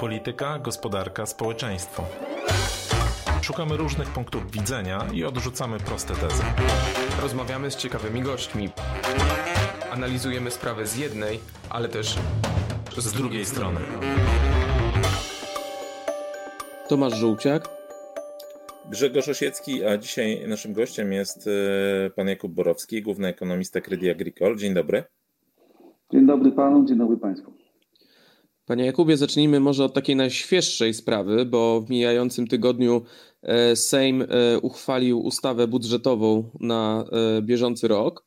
Polityka, gospodarka, społeczeństwo. Szukamy różnych punktów widzenia i odrzucamy proste tezy. Rozmawiamy z ciekawymi gośćmi. Analizujemy sprawy z jednej, ale też z, Z drugiej strony. Tomasz Żółciak. Grzegorz Osiecki, a dzisiaj naszym gościem jest e, pan Jakub Borowski, główny ekonomista Credit Agricole. Dzień dobry. Dzień dobry panu, dzień dobry państwu. Panie Jakubie, zacznijmy może od takiej najświeższej sprawy, bo w mijającym tygodniu e, Sejm e, uchwalił ustawę budżetową na e, bieżący rok.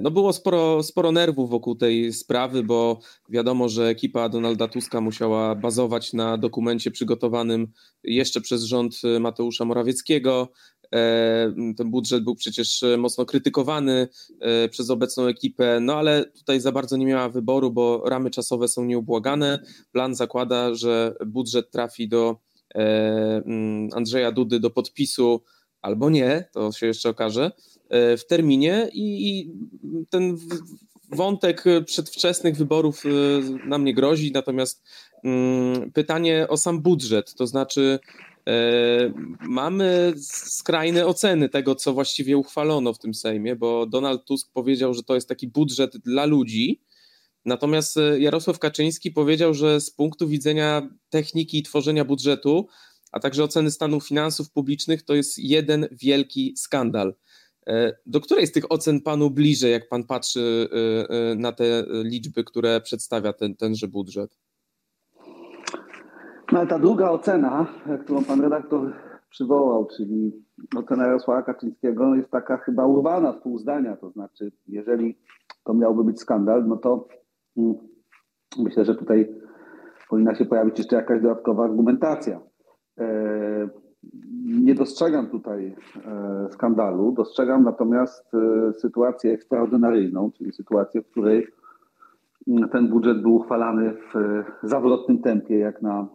No było sporo, sporo nerwów wokół tej sprawy, bo wiadomo, że ekipa Donalda Tuska musiała bazować na dokumencie przygotowanym jeszcze przez rząd Mateusza Morawieckiego. Ten budżet był przecież mocno krytykowany przez obecną ekipę, no ale tutaj za bardzo nie miała wyboru, bo ramy czasowe są nieubłagane. Plan zakłada, że budżet trafi do Andrzeja Dudy do podpisu albo nie, to się jeszcze okaże, w terminie i ten wątek przedwczesnych wyborów nam nie grozi, natomiast pytanie o sam budżet, to znaczy mamy skrajne oceny tego, co właściwie uchwalono w tym Sejmie, bo Donald Tusk powiedział, że to jest taki budżet dla ludzi, natomiast Jarosław Kaczyński powiedział, że z punktu widzenia techniki tworzenia budżetu, a także oceny stanu finansów publicznych, to jest jeden wielki skandal. Do której z tych ocen panu bliżej, jak pan patrzy na te liczby, które przedstawia ten, tenże budżet? No ale ta druga ocena, którą pan redaktor przywołał, czyli ocena Jarosława Kaczyńskiego, jest taka chyba urwana w pół zdania. To znaczy, jeżeli to miałby być skandal, no to mm, myślę, że tutaj powinna się pojawić jeszcze jakaś dodatkowa argumentacja. E, nie dostrzegam tutaj e, skandalu, dostrzegam natomiast e, sytuację ekstraordynaryjną, czyli sytuację, w której mm, ten budżet był uchwalany w zawrotnym tempie, jak na,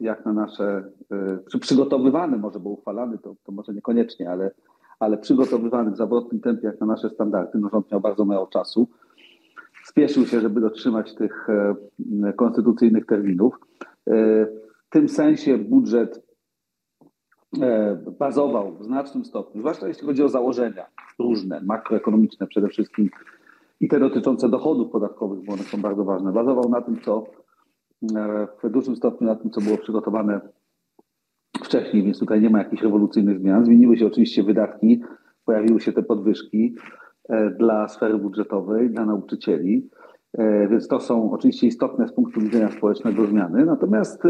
jak na nasze, czy przygotowywany może, bo uchwalany to, to może niekoniecznie, ale, ale przygotowywany w zawrotnym tempie, jak na nasze standardy. No, rząd miał bardzo mało czasu. Spieszył się, żeby dotrzymać tych konstytucyjnych terminów. W tym sensie budżet bazował w znacznym stopniu, zwłaszcza jeśli chodzi o założenia różne, makroekonomiczne przede wszystkim i te dotyczące dochodów podatkowych, bo one są bardzo ważne, bazował na tym, co w dużym stopniu na tym, co było przygotowane wcześniej, więc tutaj nie ma jakichś rewolucyjnych zmian. Zmieniły się oczywiście wydatki, pojawiły się te podwyżki dla sfery budżetowej, dla nauczycieli, więc to są oczywiście istotne z punktu widzenia społecznego zmiany. Natomiast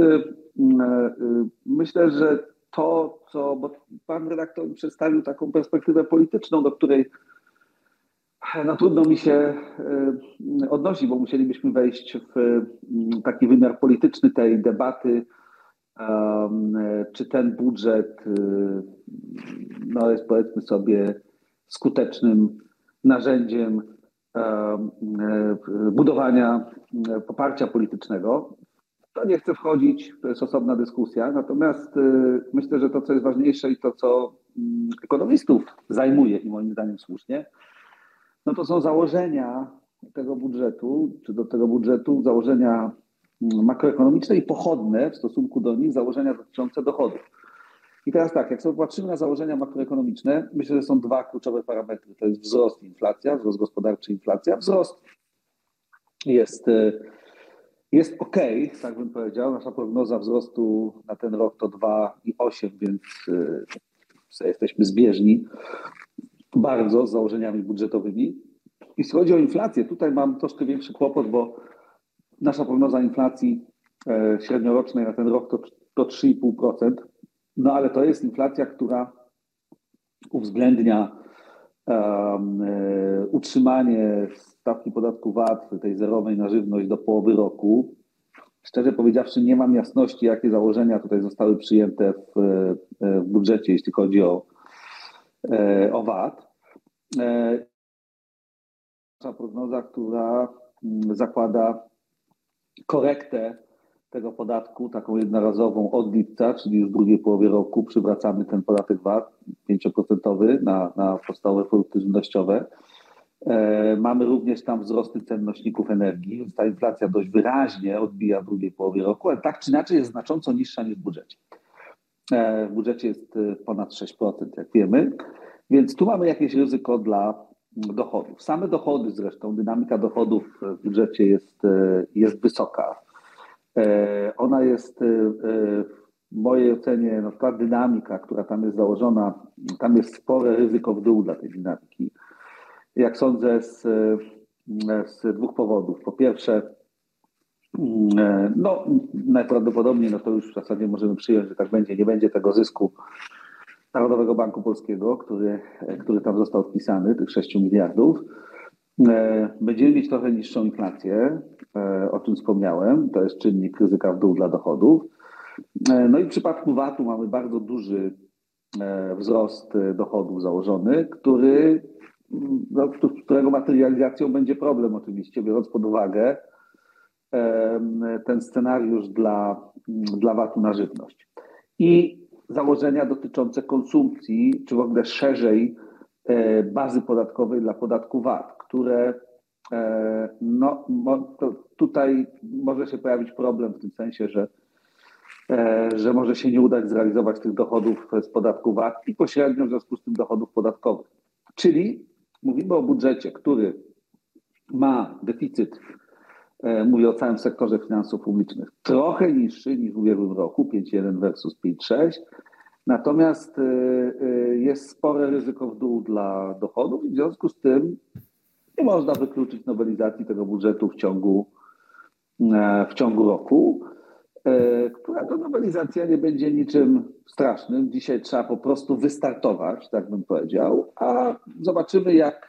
myślę, że to, co, bo pan redaktor przedstawił taką perspektywę polityczną, do której no, trudno mi się odnosić, bo musielibyśmy wejść w taki wymiar polityczny tej debaty, czy ten budżet no, jest powiedzmy sobie skutecznym narzędziem budowania poparcia politycznego. To nie chcę wchodzić, to jest osobna dyskusja, natomiast myślę, że to, co jest ważniejsze i to, co ekonomistów zajmuje i moim zdaniem słusznie, no to są założenia tego budżetu, czy do tego budżetu założenia makroekonomiczne i pochodne w stosunku do nich założenia dotyczące dochodów. I teraz tak, jak sobie patrzymy na założenia makroekonomiczne, myślę, że są dwa kluczowe parametry. To jest wzrost inflacja, wzrost gospodarczy, inflacja. Wzrost jest, jest ok, tak bym powiedział. Nasza prognoza wzrostu na ten rok to 2,8, więc jesteśmy zbieżni bardzo z założeniami budżetowymi. Jeśli chodzi o inflację, tutaj mam troszkę większy kłopot, bo nasza prognoza inflacji średniorocznej na ten rok to, to 3,5%. No ale to jest inflacja, która uwzględnia um, utrzymanie stawki podatku VAT, tej zerowej na żywność do połowy roku. Szczerze powiedziawszy, nie mam jasności, jakie założenia tutaj zostały przyjęte w, w budżecie, jeśli chodzi o, o VAT. Nasza prognoza, która zakłada korektę tego podatku, taką jednorazową od lipca, czyli już w drugiej połowie roku przywracamy ten podatek VAT 5% na, na podstawowe produkty żywnościowe. E, mamy również tam wzrosty cen nośników energii, więc ta inflacja dość wyraźnie odbija w drugiej połowie roku, ale tak czy inaczej jest znacząco niższa niż w budżecie. E, w budżecie jest ponad 6%, jak wiemy, więc tu mamy jakieś ryzyko dla dochodów. Same dochody zresztą, dynamika dochodów w budżecie jest, jest wysoka. Ona jest w mojej ocenie, no, ta dynamika, która tam jest założona, tam jest spore ryzyko w dół dla tej dynamiki. Jak sądzę, z, z dwóch powodów. Po pierwsze, no, najprawdopodobniej, no to już w zasadzie możemy przyjąć, że tak będzie, nie będzie tego zysku Narodowego Banku Polskiego, który, który tam został wpisany, tych 6 miliardów. Będziemy mieć trochę niższą inflację, o czym wspomniałem, to jest czynnik ryzyka w dół dla dochodów. E, no i w przypadku VAT-u mamy bardzo duży e, wzrost e, dochodów założony, który, no, którego materializacją będzie problem oczywiście, biorąc pod uwagę ten scenariusz dla, dla VAT-u na żywność. I założenia dotyczące konsumpcji, czy w ogóle szerzej bazy podatkowej dla podatku VAT, które no, tutaj może się pojawić problem w tym sensie, że E, że może się nie udać zrealizować tych dochodów z podatku VAT i pośrednio w związku z tym dochodów podatkowych. Czyli mówimy o budżecie, który ma deficyt, e, mówię o całym sektorze finansów publicznych, trochę niższy niż w ubiegłym roku, 5,1 versus 5,6, natomiast e, jest spore ryzyko w dół dla dochodów i w związku z tym nie można wykluczyć nowelizacji tego budżetu w ciągu, w ciągu roku. E, która to nowelizacja nie będzie niczym strasznym. Dzisiaj trzeba po prostu wystartować, tak bym powiedział, a zobaczymy, jak,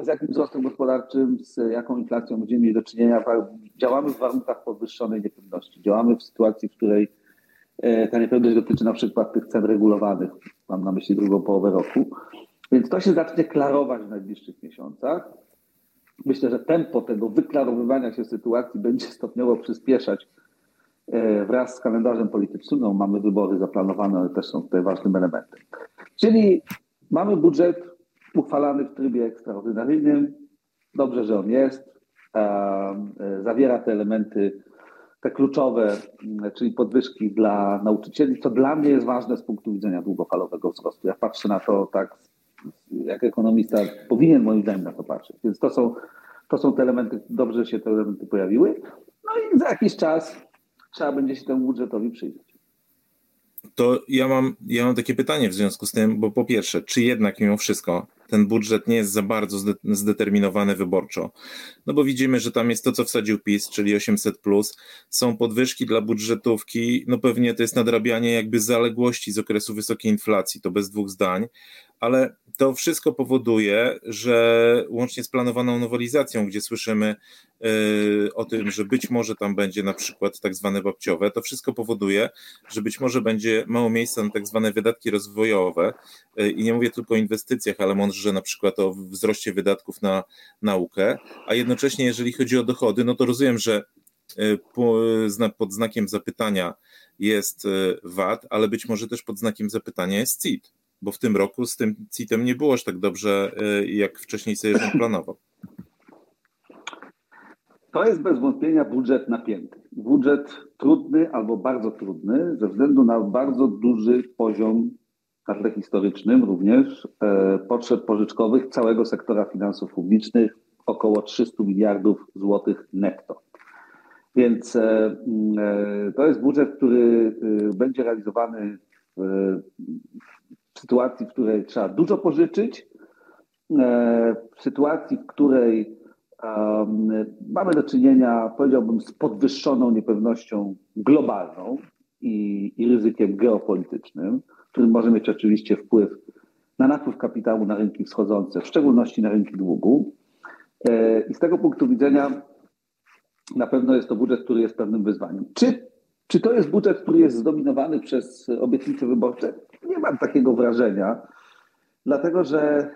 z jakim wzrostem gospodarczym, z jaką inflacją będziemy mieli do czynienia. Działamy w warunkach podwyższonej niepewności. Działamy w sytuacji, w której e, ta niepewność dotyczy na przykład tych cen regulowanych, mam na myśli drugą połowę roku. Więc to się zacznie klarować w najbliższych miesiącach. Myślę, że tempo tego wyklarowywania się sytuacji będzie stopniowo przyspieszać E, wraz z kalendarzem politycznym, no, mamy wybory zaplanowane, ale też są tutaj ważnym elementem. Czyli mamy budżet uchwalany w trybie ekstraordynaryjnym. Dobrze, że on jest. E, zawiera te elementy, te kluczowe, czyli podwyżki dla nauczycieli, co dla mnie jest ważne z punktu widzenia długofalowego wzrostu. Ja patrzę na to tak, jak ekonomista powinien moim zdaniem na to patrzeć. Więc to są, to są te elementy, dobrze się te elementy pojawiły. No i za jakiś czas trzeba będzie się temu budżetowi przyjrzeć. To ja mam, ja mam takie pytanie w związku z tym, bo po pierwsze, czy jednak mimo wszystko ten budżet nie jest za bardzo zdeterminowany wyborczo? No bo widzimy, że tam jest to, co wsadził PiS, czyli 800, plus, są podwyżki dla budżetówki, no pewnie to jest nadrabianie jakby zaległości z okresu wysokiej inflacji, to bez dwóch zdań, ale to wszystko powoduje, że łącznie z planowaną nowelizacją, gdzie słyszymy yy, o tym, że być może tam będzie na przykład tak zwane babciowe, to wszystko powoduje, że być może będzie mało miejsca na tak zwane wydatki rozwojowe. Yy, i nie mówię tylko o inwestycjach, ale mądrze na przykład o wzroście wydatków na naukę, a jednocześnie jeżeli chodzi o dochody, no to rozumiem, że yy, pod znakiem zapytania jest VAT, ale być może też pod znakiem zapytania jest CIT bo w tym roku z tym CIT-em nie było aż tak dobrze, e, jak wcześniej sobie planował. To jest bez wątpienia budżet napięty. Budżet trudny albo bardzo trudny ze względu na bardzo duży poziom, także historycznym również, e, potrzeb pożyczkowych całego sektora finansów publicznych, około 300 miliardów złotych netto. Więc e, to jest budżet, który będzie realizowany w w sytuacji, w której trzeba dużo pożyczyć, e, w sytuacji, w której mamy do czynienia, powiedziałbym, z podwyższoną niepewnością globalną i, i ryzykiem geopolitycznym, który może mieć oczywiście wpływ na napływ kapitału na rynki wschodzące, w szczególności na rynki długu. E, I z tego punktu widzenia na pewno jest to budżet, który jest pewnym wyzwaniem. Czy, czy to jest budżet, który jest zdominowany przez obietnice wyborcze? Nie mam takiego wrażenia, dlatego że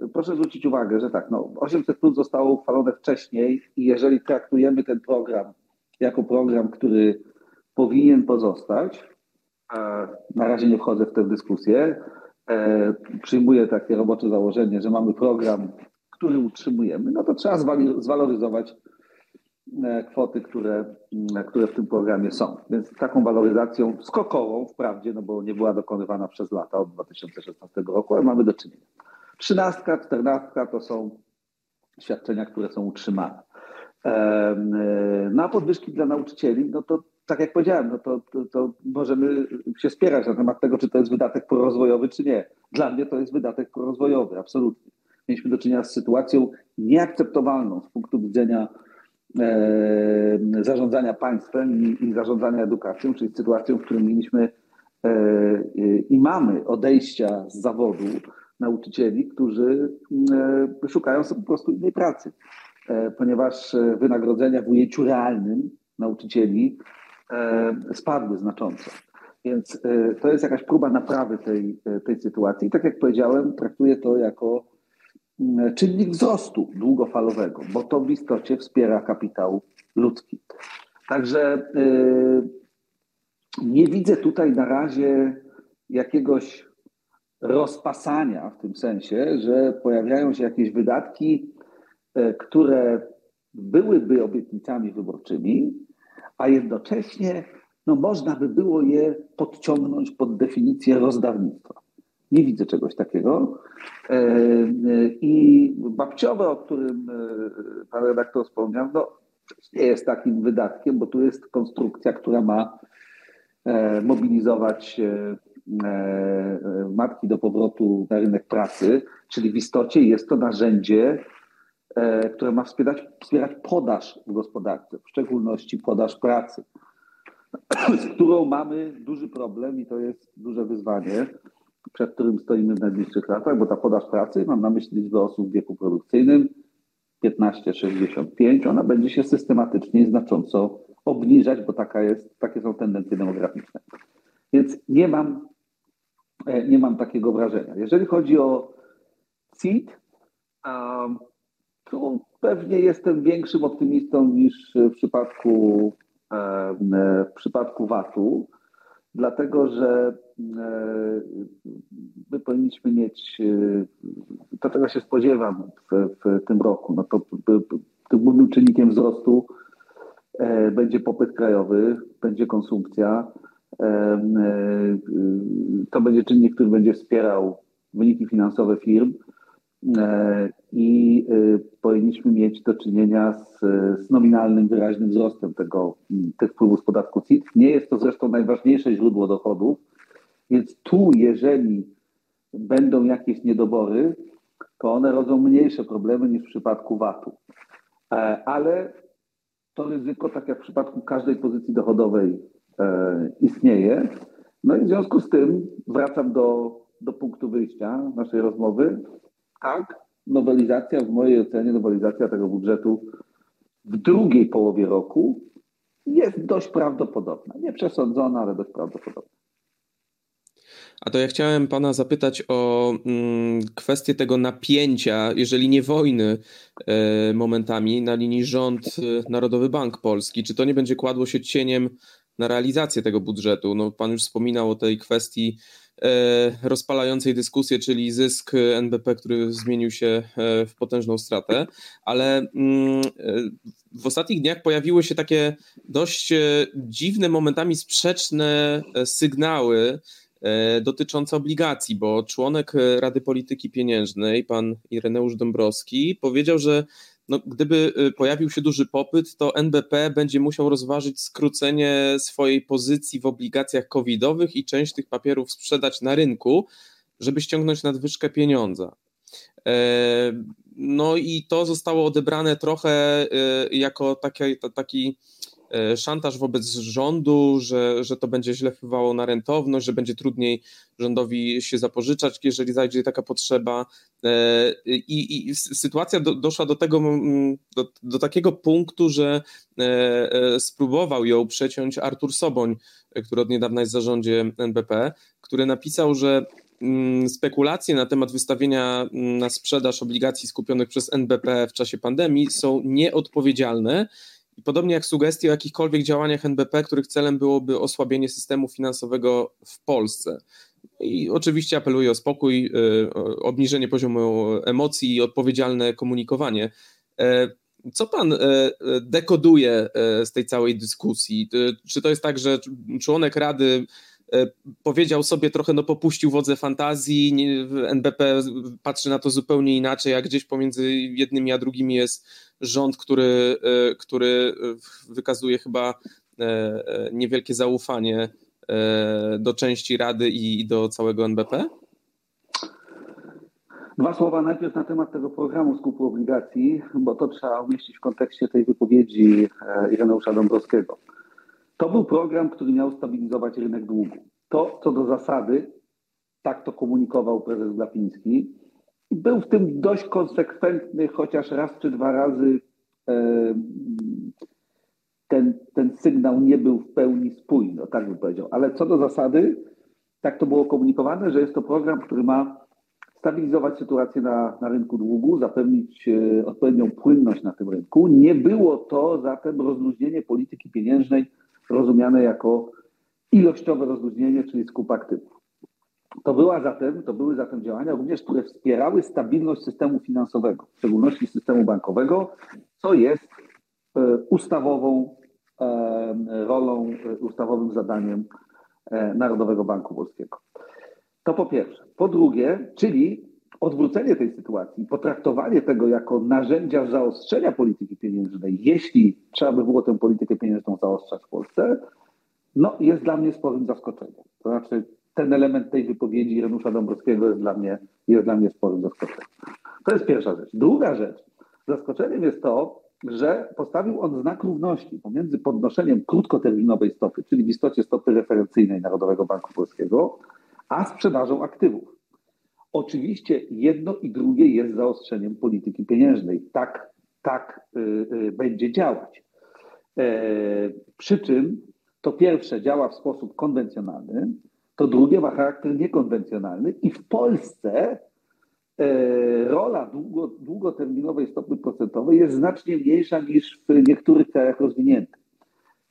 yy, proszę zwrócić uwagę, że tak, no, 800 plus zostało uchwalone wcześniej i jeżeli traktujemy ten program jako program, który powinien pozostać, na razie nie wchodzę w tę dyskusję, e, przyjmuje takie robocze założenie, że mamy program, który utrzymujemy, no to trzeba zwaloryzować kwoty, które, które w tym programie są. Więc taką waloryzacją skokową, wprawdzie, no bo nie była dokonywana przez lata od 2016 roku, ale mamy do czynienia. Trzynastka, czternastka to są świadczenia, które są utrzymane. E, na podwyżki dla nauczycieli, no to tak jak powiedziałem, no to, to, to, możemy się spierać na temat tego, czy to jest wydatek prorozwojowy, czy nie. Dla mnie to jest wydatek prorozwojowy, absolutnie. Mieliśmy do czynienia z sytuacją nieakceptowalną z punktu widzenia e, zarządzania państwem i, zarządzania edukacją, czyli sytuacją, w której mieliśmy e, i mamy odejścia z zawodu nauczycieli, którzy e, szukają sobie po prostu innej pracy, e, ponieważ wynagrodzenia w ujęciu realnym nauczycieli E, spadły znacząco. Więc e, to jest jakaś próba naprawy tej, e, tej sytuacji. I tak jak powiedziałem, traktuję to jako czynnik wzrostu długofalowego, bo to w istocie wspiera kapitał ludzki. Także nie widzę tutaj na razie jakiegoś rozpasania w tym sensie, że pojawiają się jakieś wydatki, które byłyby obietnicami wyborczymi, a jednocześnie no, można by było je podciągnąć pod definicję rozdawnictwa. Nie widzę czegoś takiego. E, e, I babciowe, o którym e, pan redaktor wspomniał, no, nie jest takim wydatkiem, bo tu jest konstrukcja, która ma mobilizować matki do powrotu na rynek pracy, czyli w istocie jest to narzędzie które ma wspierać, wspierać podaż w gospodarce, w szczególności podaż pracy, z którą mamy duży problem i to jest duże wyzwanie, przed którym stoimy w najbliższych latach, bo ta podaż pracy, mam na myśli liczbę osób w wieku produkcyjnym 15-65, ona będzie się systematycznie i znacząco obniżać, bo taka jest, takie są tendencje demograficzne. Więc nie mam, e, nie mam takiego wrażenia. Jeżeli chodzi o CIT, tu pewnie jestem większym optymistą niż w przypadku, w przypadku VAT-u, dlatego że my powinniśmy mieć, to czego się spodziewam w, w tym roku, no to tym głównym czynnikiem wzrostu e, będzie popyt krajowy, będzie konsumpcja. E, to będzie czynnik, który będzie wspierał wyniki finansowe firm E, i e, powinniśmy mieć do czynienia z, z, nominalnym, wyraźnym wzrostem tego, tych wpływów z podatku CIT. Nie jest to zresztą najważniejsze źródło dochodów, więc tu, jeżeli będą jakieś niedobory, to one rodzą mniejsze problemy niż w przypadku VAT-u. E, ale to ryzyko, tak jak w przypadku każdej pozycji dochodowej, istnieje. No i w związku z tym wracam do, do punktu wyjścia naszej rozmowy tak, nowelizacja, w mojej ocenie, nowelizacja tego budżetu w drugiej połowie roku jest dość prawdopodobna. Nie przesądzona, ale dość prawdopodobna. A to ja chciałem pana zapytać o mm, kwestię tego napięcia, jeżeli nie wojny e, momentami na linii rząd-Narodowy Bank Polski. Czy to nie będzie kładło się cieniem na realizację tego budżetu? No, pan już wspominał o tej kwestii E, rozpalającej dyskusję, czyli zysk NBP, który zmienił się e, w potężną stratę, ale mm, e, w ostatnich dniach pojawiły się takie dość dziwne, momentami sprzeczne sygnały dotyczące obligacji, bo członek Rady Polityki Pieniężnej, pan Ireneusz Dąbrowski, powiedział, że no, gdyby y, pojawił się duży popyt, to NBP będzie musiał rozważyć skrócenie swojej pozycji w obligacjach covidowych i część tych papierów sprzedać na rynku, żeby ściągnąć nadwyżkę pieniądza. E, no i to zostało odebrane trochę jako taki, taki E, szantaż wobec rządu, że, że to będzie źle wpływało na rentowność, że będzie trudniej rządowi się zapożyczać, jeżeli zajdzie taka potrzeba. E, I, i sytuacja do, doszła do tego, do, do takiego punktu, że e, spróbował ją przeciąć Artur Soboń, który od niedawna jest w zarządzie NBP, który napisał, że spekulacje na temat wystawienia na sprzedaż obligacji skupionych przez NBP w czasie pandemii są nieodpowiedzialne i podobnie jak sugestie o jakichkolwiek działaniach NBP, których celem byłoby osłabienie systemu finansowego w Polsce. I oczywiście apeluję o spokój, obniżenie poziomu emocji i odpowiedzialne komunikowanie. Co pan dekoduje z tej całej dyskusji? Czy to jest tak, że członek Rady powiedział sobie trochę, no popuścił wodze fantazji, NBP patrzy na to zupełnie inaczej, a gdzieś pomiędzy jednymi a drugimi jest rząd, który, który wykazuje chyba niewielkie zaufanie do części Rady i do całego NBP? Dwa słowa najpierw na temat tego programu skupu obligacji, bo to trzeba umieścić w kontekście tej wypowiedzi Ireneusza Dąbrowskiego. To był program, który miał stabilizować rynek długu. To, co do zasady, tak to komunikował prezes Glapiński. Był w tym dość konsekwentny, chociaż raz czy dwa razy ten, ten sygnał nie był w pełni spójny, tak bym powiedział. Ale co do zasady, tak to było komunikowane, że jest to program, który ma stabilizować sytuację na, na rynku długu, zapewnić e, odpowiednią płynność na tym rynku. Nie było to zatem rozluźnienie polityki pieniężnej rozumiane jako ilościowe rozluźnienie, czyli skup aktywów. To, była zatem, to były zatem działania również, które wspierały stabilność systemu finansowego, w szczególności systemu bankowego, co jest e, ustawową e, rolą, ustawowym zadaniem Narodowego Banku Polskiego. To po pierwsze. Po drugie, czyli odwrócenie tej sytuacji, potraktowanie tego jako narzędzia zaostrzenia polityki pieniężnej, jeśli trzeba by było tę politykę pieniężną zaostrzać w Polsce, no jest dla mnie sporym zaskoczeniem. To znaczy ten element tej wypowiedzi Renusza Dąbrowskiego jest dla mnie, jest dla mnie sporym zaskoczeniem. To jest pierwsza rzecz. Druga rzecz. Zaskoczeniem jest to, że postawił on znak równości pomiędzy podnoszeniem krótkoterminowej stopy, czyli w istocie stopy referencyjnej Narodowego Banku Polskiego, a sprzedażą aktywów. Oczywiście jedno i drugie jest zaostrzeniem polityki pieniężnej. Tak, tak y, y, będzie działać. E, przy czym to pierwsze działa w sposób konwencjonalny, to drugie ma charakter niekonwencjonalny i w Polsce e, rola długo, długoterminowej stopy procentowej jest znacznie mniejsza niż w niektórych krajach rozwiniętych.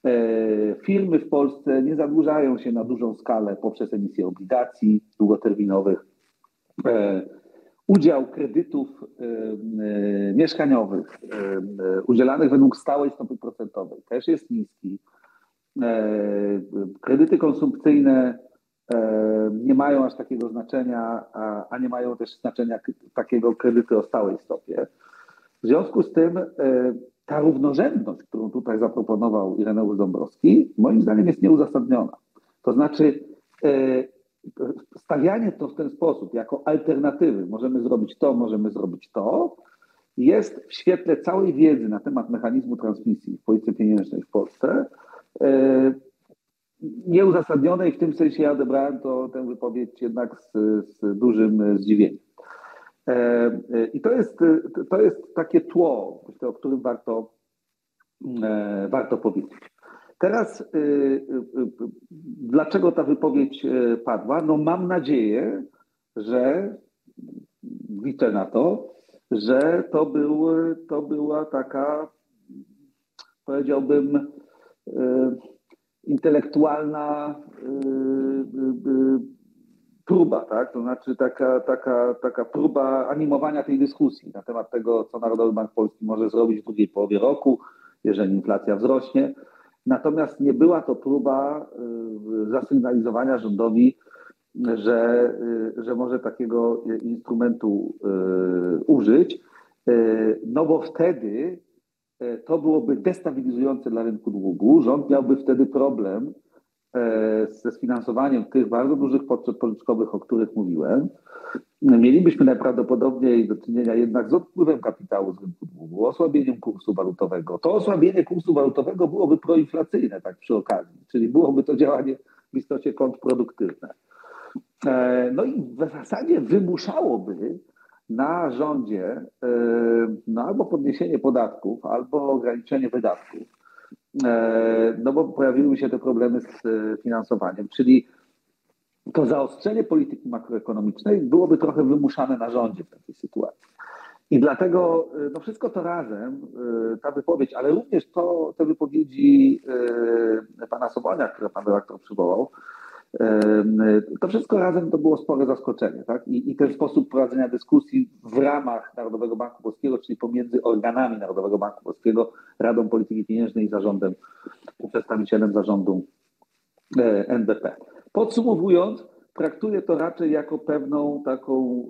E, firmy w Polsce nie zadłużają się na dużą skalę poprzez emisję obligacji długoterminowych. E, udział kredytów e, mieszkaniowych udzielanych według stałej stopy procentowej też jest niski. Kredyty konsumpcyjne nie mają aż takiego znaczenia, a nie mają też znaczenia takiego kredyty o stałej stopie. W związku z tym ta równorzędność, którą tutaj zaproponował Ireneusz Dąbrowski, moim zdaniem jest nieuzasadniona. To znaczy, e, stawianie to w ten sposób, jako alternatywy, możemy zrobić to, możemy zrobić to, jest w świetle całej wiedzy na temat mechanizmu transmisji w polityce pieniężnej w Polsce e, nieuzasadnione i w tym sensie ja odebrałem to, tę wypowiedź jednak z, z dużym zdziwieniem. E, e, I to jest, to jest takie tło, o którym warto, warto powiedzieć. Teraz dlaczego ta wypowiedź padła? No mam nadzieję, że liczę na to, że to, był, to była taka, powiedziałbym, intelektualna próba, tak? To znaczy taka, taka, taka próba animowania tej dyskusji na temat tego, co Narodowy Bank Polski może zrobić w drugiej połowie roku, jeżeli inflacja wzrośnie. Natomiast nie była to próba y, zasygnalizowania rządowi, że, y, że może takiego instrumentu y, użyć, no bo wtedy to byłoby destabilizujące dla rynku długu. Rząd miałby wtedy problem ze sfinansowaniem tych bardzo dużych potrzeb pożyczkowych, o których mówiłem, mielibyśmy najprawdopodobniej do czynienia jednak z odpływem kapitału z rynku długu, osłabieniem kursu walutowego. To osłabienie kursu walutowego byłoby proinflacyjne, tak przy okazji, czyli byłoby to działanie w istocie kontrproduktywne. E, no i w zasadzie wymuszałoby na rządzie e, no, albo podniesienie podatków, albo ograniczenie wydatków E, no bo pojawiły się te problemy z e, finansowaniem, czyli to zaostrzenie polityki makroekonomicznej byłoby trochę wymuszane na rządzie w takiej sytuacji. I dlatego e, no wszystko to razem, ta wypowiedź, ale również to, te wypowiedzi pana Sobonia, które pan redaktor przywołał, To wszystko razem to było spore zaskoczenie. Tak? I, I ten sposób prowadzenia dyskusji w ramach Narodowego Banku Polskiego, czyli pomiędzy organami Narodowego Banku Polskiego, Radą Polityki Pieniężnej i zarządem, przedstawicielem zarządu e, NBP. Podsumowując, traktuję to raczej jako pewną taką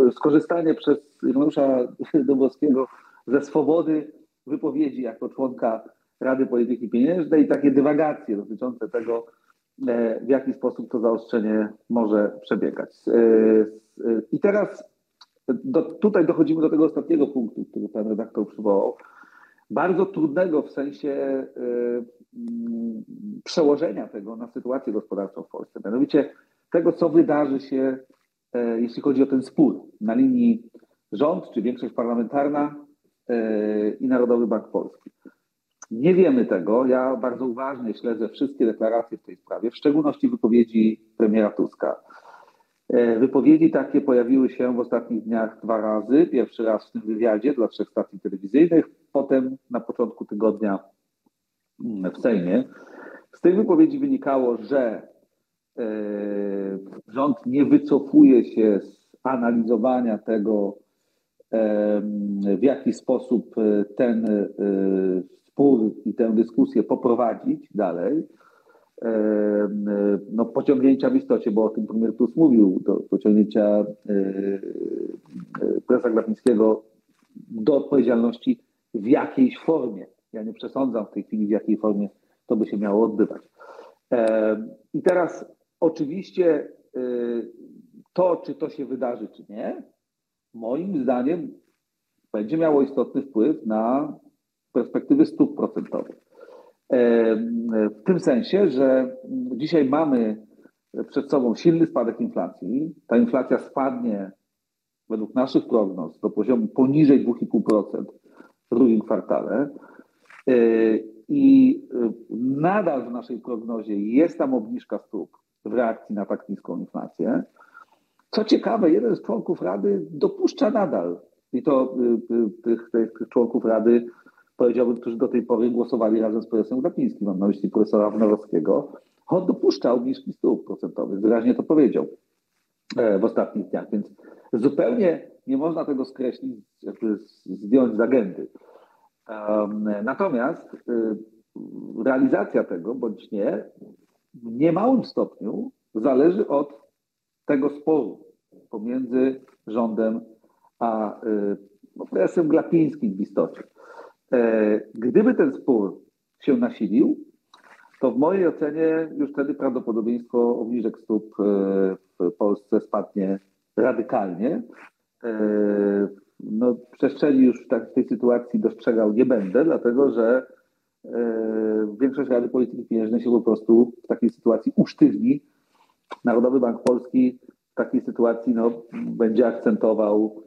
y, y, y, skorzystanie przez Ireneusza Dąbrowskiego ze swobody wypowiedzi jako członka Rady Polityki Pieniężnej i takie dywagacje dotyczące tego, w jaki sposób to zaostrzenie może przebiegać. E, I teraz do, tutaj dochodzimy do tego ostatniego punktu, który pan redaktor przywołał. Bardzo trudnego w sensie mm, przełożenia tego na sytuację gospodarczą w Polsce. Mianowicie tego, co wydarzy się, e, jeśli chodzi o ten spór na linii rząd czy większość parlamentarna i Narodowy Bank Polski. Nie wiemy tego. Ja bardzo uważnie śledzę wszystkie deklaracje w tej sprawie, w szczególności wypowiedzi premiera Tuska. E, wypowiedzi takie pojawiły się w ostatnich dniach dwa razy. Pierwszy raz w tym wywiadzie dla trzech stacji telewizyjnych, potem na początku tygodnia mm, w Sejmie. Z tej wypowiedzi wynikało, że e, rząd nie wycofuje się z analizowania tego, w jaki sposób e, ten spór i tę dyskusję poprowadzić dalej, no, pociągnięcia w istocie, bo o tym premier Tusk mówił, do pociągnięcia e, e, prezesa Glapińskiego do odpowiedzialności w jakiejś formie. Ja nie przesądzam w tej chwili, w jakiej formie to by się miało odbywać. I teraz oczywiście e, to, czy to się wydarzy, czy nie, moim zdaniem będzie miało istotny wpływ na perspektywy stóp procentowych. E, w tym sensie, że dzisiaj mamy przed sobą silny spadek inflacji. Ta inflacja spadnie według naszych prognoz do poziomu poniżej 2,5% w drugim kwartale. E, I nadal w naszej prognozie jest tam obniżka stóp w reakcji na tak niską inflację. Co ciekawe, jeden z członków Rady dopuszcza nadal, i to y, y, tych, tych, tych członków Rady powiedziałbym, którzy do tej pory głosowali razem z profesorem Glapińskim, mam na myśli profesora Wnorowskiego, on dopuszczał obniżki stóp procentowych, wyraźnie to powiedział e, w ostatnich dniach, więc zupełnie nie można tego skreślić, zdjąć z agendy. Natomiast y, realizacja tego, bądź nie, w niemałym stopniu zależy od tego sporu pomiędzy rządem a no, prezesem Glapińskim w istocie. E, gdyby ten spór się nasilił, to w mojej ocenie już wtedy prawdopodobieństwo obniżek stóp e, w Polsce spadnie radykalnie. E, no, przestrzeni już w tej sytuacji dostrzegał nie będę, dlatego że większość Rady Polityki Pieniężnej się po prostu w takiej sytuacji usztywni. Narodowy Bank Polski w takiej sytuacji no, będzie akcentował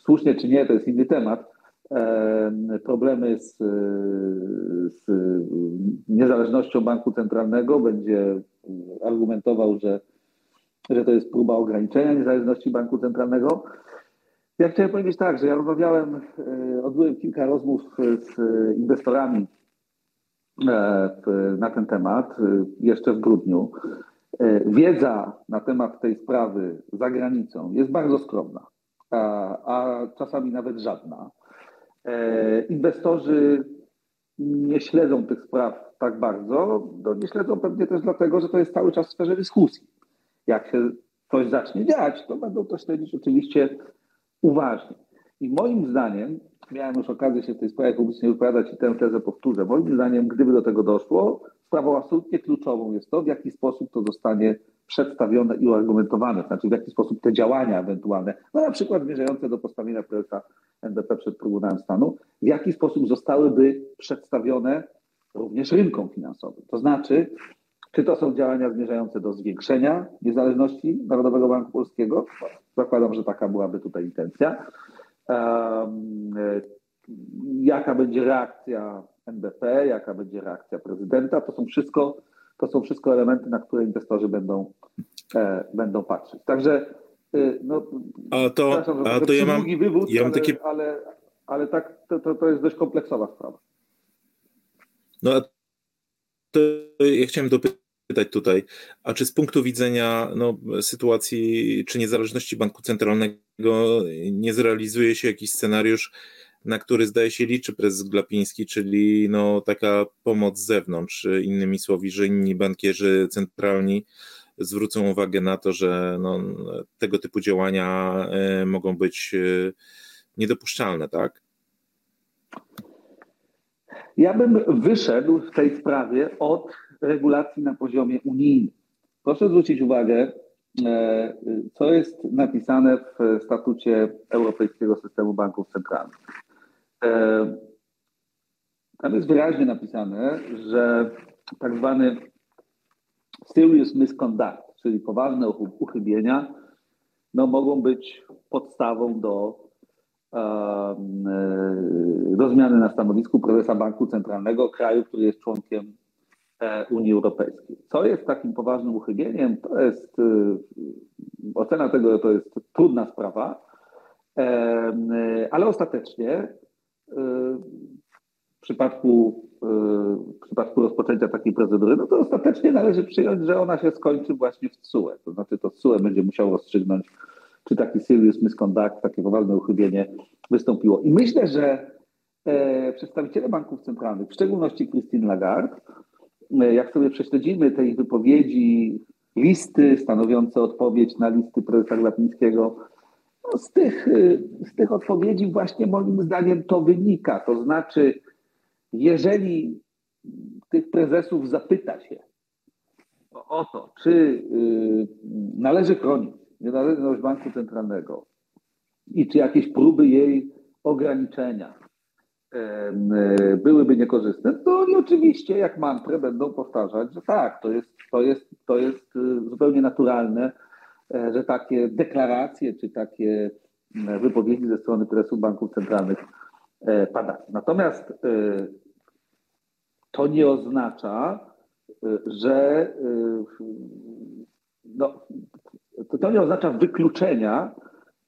słusznie czy nie, to jest inny temat, problemy z, z niezależnością banku centralnego, będzie argumentował, że, że to jest próba ograniczenia niezależności banku centralnego. Ja chciałem powiedzieć tak, że ja rozmawiałem, e, odbyłem kilka rozmów z inwestorami e, na ten temat e, jeszcze w grudniu. Wiedza na temat tej sprawy za granicą jest bardzo skromna, a, a czasami nawet żadna. E, inwestorzy nie śledzą tych spraw tak bardzo. No nie śledzą pewnie też dlatego, że to jest cały czas w sferze dyskusji. Jak się coś zacznie dziać, to będą to śledzić oczywiście uważnie. I moim zdaniem, miałem już okazję się w tej sprawie publicznie wypowiadać i tę tezę powtórzę, moim zdaniem, gdyby do tego doszło, sprawą absolutnie kluczową jest to, w jaki sposób to zostanie przedstawione i uargumentowane, znaczy w jaki sposób te działania ewentualne, no na przykład zmierzające do postawienia prezesa NBP przed Trybunałem Stanu, w jaki sposób zostałyby przedstawione również rynkom finansowym. To znaczy, czy to są działania zmierzające do zwiększenia niezależności Narodowego Banku Polskiego? Zakładam, że taka byłaby tutaj intencja. Um, jaka będzie reakcja NBP, jaka będzie reakcja prezydenta? To są wszystko, to są wszystko elementy, na które inwestorzy będą, e, będą patrzeć. Także no, a to, a to ja mam, wywód, ja mam ale, takie... ale, ale tak, to, to, to jest dość kompleksowa sprawa. No a to ja chciałem dopytać tutaj, a czy z punktu widzenia no, sytuacji czy niezależności banku centralnego nie zrealizuje się jakiś scenariusz, na który zdaje się liczy prezes Glapiński, czyli no, taka pomoc z zewnątrz, innymi słowy, że inni bankierzy centralni zwrócą uwagę na to, że no, tego typu działania e, mogą być e, niedopuszczalne, tak? Ja bym wyszedł w tej sprawie od regulacji na poziomie unijnym. Proszę zwrócić uwagę, e, co jest napisane w statucie Europejskiego Systemu Banków Centralnych. Tam jest wyraźnie napisane, że tak zwany serious misconduct, czyli poważne uchybienia, no, mogą być podstawą do, e, do zmiany na stanowisku prezesa Banku Centralnego kraju, który jest członkiem e, Unii Europejskiej. Co jest takim poważnym uchybieniem? To jest e, ocena tego, to jest trudna sprawa, ale ostatecznie w przypadku, w przypadku rozpoczęcia takiej procedury, no to ostatecznie należy przyjąć, że ona się skończy właśnie w CUE. To znaczy to CUE będzie musiało rozstrzygnąć, czy taki serious misconduct, takie poważne uchybienie wystąpiło. I myślę, że e, przedstawiciele banków centralnych, w szczególności Christine Lagarde, e, jak sobie prześledzimy tej wypowiedzi, listy stanowiące odpowiedź na listy prezesa Glapińskiego, no z, tych, e, z tych odpowiedzi właśnie moim zdaniem to wynika. To znaczy, jeżeli tych prezesów zapyta się o to, czy y, należy chronić niezależność banku centralnego i czy jakieś próby jej ograniczenia y, byłyby niekorzystne, to oni oczywiście jak mantrę będą powtarzać, że tak, to jest, to jest, to jest y, zupełnie naturalne, e, że takie deklaracje czy takie wypowiedzi ze strony prezesów banków centralnych e, padają. Natomiast to nie oznacza, y, że y, no, to nie oznacza wykluczenia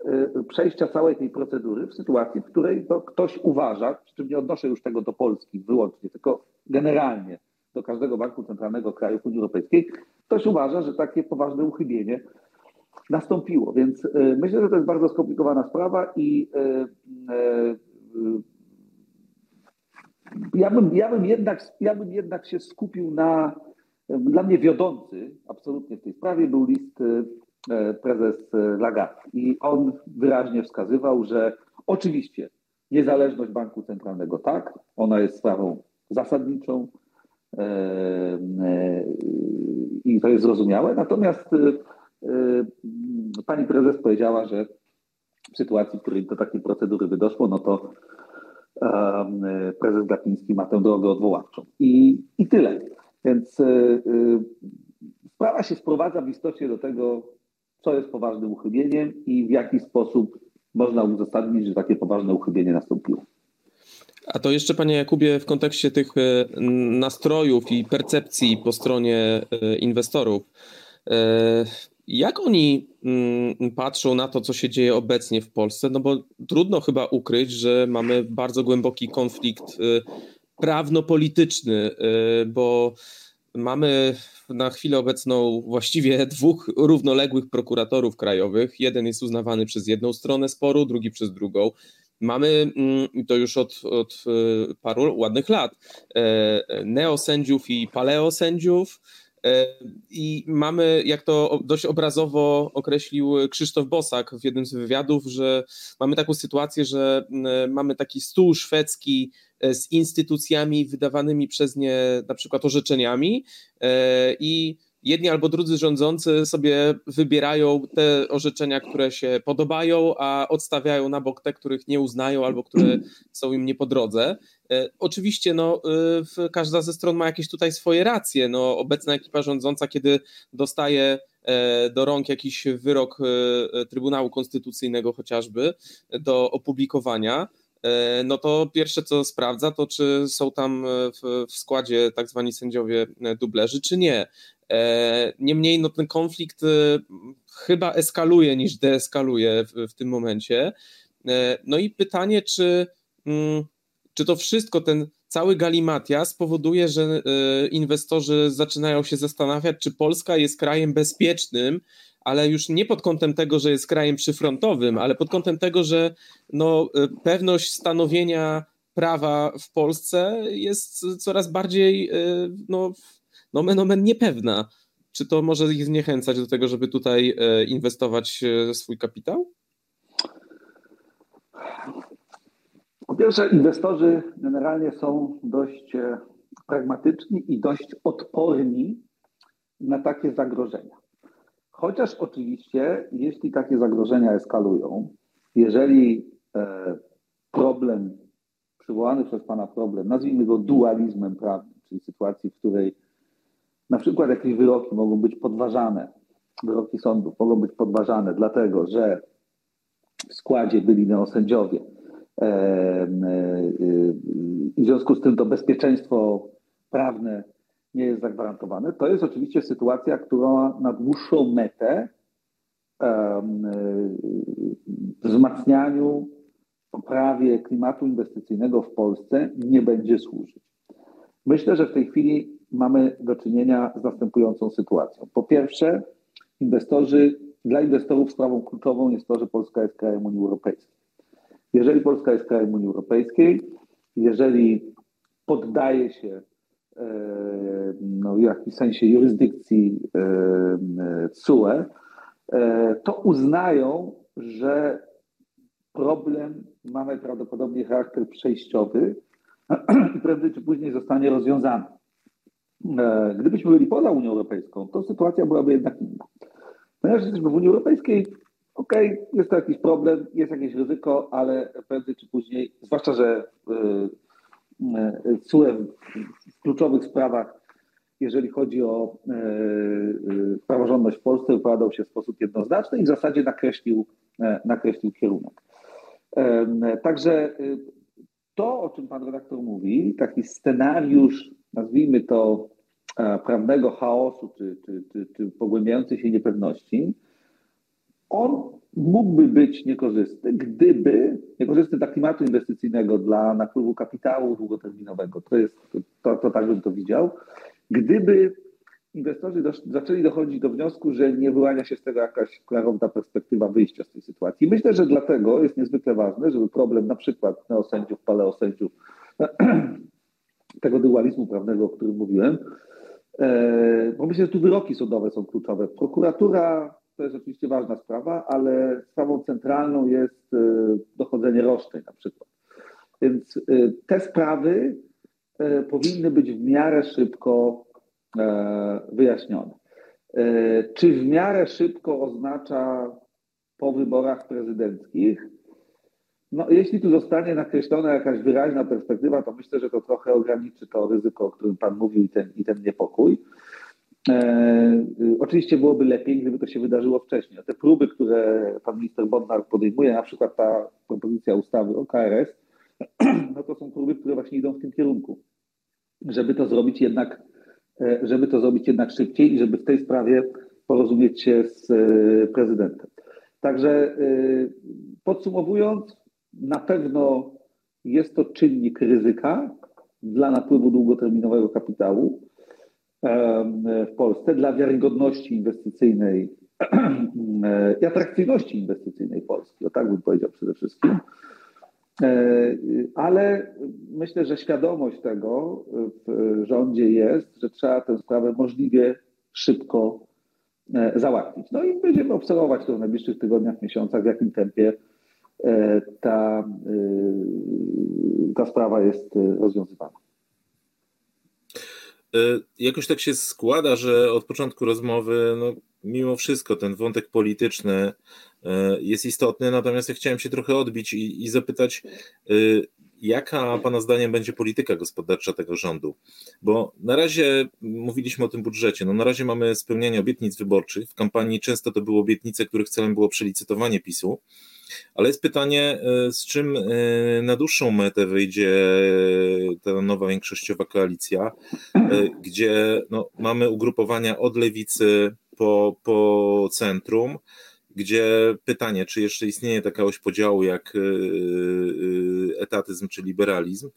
y, przejścia całej tej procedury w sytuacji, w której to ktoś uważa, przy czym nie odnoszę już tego do Polski wyłącznie, tylko generalnie do każdego banku centralnego kraju Unii Europejskiej, ktoś uważa, że takie poważne uchybienie nastąpiło. Więc myślę, że to jest bardzo skomplikowana sprawa i ja bym, ja bym, jednak, ja bym jednak się skupił na, dla mnie wiodący absolutnie w tej sprawie był list e, prezes Lagarde. I on wyraźnie wskazywał, że oczywiście niezależność banku centralnego tak, ona jest sprawą zasadniczą e, e, i to jest zrozumiałe, natomiast pani prezes powiedziała, że w sytuacji, w której do takiej procedury by doszło, no to prezes Glapiński ma tę drogę odwoławczą. I, i tyle. Więc y, y, sprawa się sprowadza w istocie do tego, co jest poważnym uchybieniem i w jaki sposób można uzasadnić, że takie poważne uchybienie nastąpiło. A to jeszcze, panie Jakubie, w kontekście tych y, nastrojów i percepcji po stronie inwestorów. Jak oni mm, patrzą na to, co się dzieje obecnie w Polsce? No bo trudno chyba ukryć, że mamy bardzo głęboki konflikt y, prawno-polityczny, y, bo mamy na chwilę obecną właściwie dwóch równoległych prokuratorów krajowych. Jeden jest uznawany przez jedną stronę sporu, drugi przez drugą. Mamy mm, to już od, od y, paru ładnych lat neosędziów i paleosędziów E, I mamy, jak to dość obrazowo określił Krzysztof Bosak w jednym z wywiadów, że mamy taką sytuację, że mamy taki stół szwedzki e, z instytucjami wydawanymi przez nie na przykład orzeczeniami e, i jedni albo drudzy rządzący sobie wybierają te orzeczenia, które się podobają, a odstawiają na bok te, których nie uznają albo które są im nie po drodze. E, oczywiście no, e, każda ze stron ma jakieś tutaj swoje racje. No, obecna ekipa rządząca, kiedy dostaje e, do rąk jakiś wyrok Trybunału Konstytucyjnego chociażby do opublikowania, no to pierwsze co sprawdza, to czy są tam w, w składzie tak zwani sędziowie dublerzy, czy nie. Niemniej no, ten konflikt chyba eskaluje niż deeskaluje w, w tym momencie. No i pytanie, czy mm, czy to wszystko, ten cały galimatia spowoduje, że inwestorzy zaczynają się zastanawiać, czy Polska jest krajem bezpiecznym, ale już nie pod kątem tego, że jest krajem przyfrontowym, ale pod kątem tego, że no, pewność stanowienia prawa w Polsce jest coraz bardziej no, nomen omen niepewna. Czy to może ich zniechęcać do tego, żeby tutaj e, inwestować e, swój kapitał? Po pierwsze, inwestorzy generalnie są dość e, pragmatyczni i dość odporni na takie zagrożenia. Chociaż oczywiście, jeśli takie zagrożenia eskalują, jeżeli problem, przywołany przez Pana problem, nazwijmy go dualizmem prawnym, czyli sytuacji, w której na przykład jakieś wyroki mogą być podważane, wyroki sądów mogą być podważane, dlatego że w składzie byli neosędziowie. E, e, I w związku z tym to bezpieczeństwo prawne nie jest zagwarantowane. To jest oczywiście sytuacja, która na dłuższą metę e, wzmacnianiu, poprawie klimatu inwestycyjnego w Polsce nie będzie służyć. Myślę, że w tej chwili mamy do czynienia z następującą sytuacją. Po pierwsze, inwestorzy, dla inwestorów sprawą kluczową jest to, że Polska jest krajem Unii Europejskiej. Jeżeli Polska jest krajem Unii Europejskiej, jeżeli poddaje się e, no, w jakimś sensie jurysdykcji CUE, e, to uznają, że problem ma najprawdopodobniej charakter przejściowy i prędzej czy później zostanie rozwiązany. E, gdybyśmy byli poza Unią Europejską, to sytuacja byłaby jednak inna. Ponieważ jesteśmy w Unii Europejskiej, okej, jest to jakiś problem, jest jakieś ryzyko, ale prędzej czy później, zwłaszcza, że CUE e, w kluczowych sprawach, jeżeli chodzi o e, praworządność w Polsce, wypowiadał się w sposób jednoznaczny i w zasadzie nakreślił, nakreślił kierunek. Także to, o czym pan redaktor mówi, taki scenariusz, nazwijmy to e, prawnego chaosu czy, czy, czy, czy pogłębiającej się niepewności, on mógłby być niekorzystny, gdyby niekorzystny dla klimatu inwestycyjnego, dla napływu kapitału długoterminowego, to jest, to, to tak bym to widział, gdyby inwestorzy do, zaczęli dochodzić do wniosku, że nie wyłania się z tego jakaś klarowna perspektywa wyjścia z tej sytuacji. Myślę, że dlatego jest niezwykle ważne, żeby problem na przykład neosędziów, paleosędziów, tego dualizmu prawnego, o którym mówiłem, e, bo myślę, że tu wyroki sądowe są kluczowe. Prokuratura to jest oczywiście ważna sprawa, ale sprawą centralną jest e, dochodzenie roszczeń na przykład. Więc e, te sprawy powinny być w miarę szybko E, wyjaśnione. E, czy w miarę szybko oznacza po wyborach prezydenckich? No, jeśli tu zostanie nakreślona jakaś wyraźna perspektywa, to myślę, że to trochę ograniczy to ryzyko, o którym Pan mówił i ten, i ten niepokój. E, oczywiście byłoby lepiej, gdyby to się wydarzyło wcześniej. Te próby, które pan minister Bodnar podejmuje, na przykład ta propozycja ustawy o KRS, no to są próby, które właśnie idą w tym kierunku, żeby to zrobić jednak E, żeby to zrobić jednak szybciej i żeby w tej sprawie porozumieć się z e, prezydentem. Także e, podsumowując, na pewno jest to czynnik ryzyka dla napływu długoterminowego kapitału w Polsce, dla wiarygodności inwestycyjnej i atrakcyjności inwestycyjnej Polski, o tak bym powiedział przede wszystkim. E, ale myślę, że świadomość tego w rządzie jest, że trzeba tę sprawę możliwie szybko e, załatwić. No i będziemy obserwować to w najbliższych tygodniach, miesiącach, w jakim tempie ta, ta sprawa jest rozwiązywana. Jakoś tak się składa, że od początku rozmowy no, mimo wszystko ten wątek polityczny e, jest istotny, natomiast ja chciałem się trochę odbić i, i zapytać, e, jaka Pana zdaniem będzie polityka gospodarcza tego rządu? Bo na razie mówiliśmy o tym budżecie, no na razie mamy spełnianie obietnic wyborczych. W kampanii często to były obietnice, których celem było przelicytowanie PiSu, ale jest pytanie, e, z czym na dłuższą metę wyjdzie ta nowa większościowa koalicja, gdzie no, mamy ugrupowania od lewicy po, po centrum, gdzie pytanie, czy jeszcze istnieje taka oś podziału jak y, y, etatyzm czy liberalizm.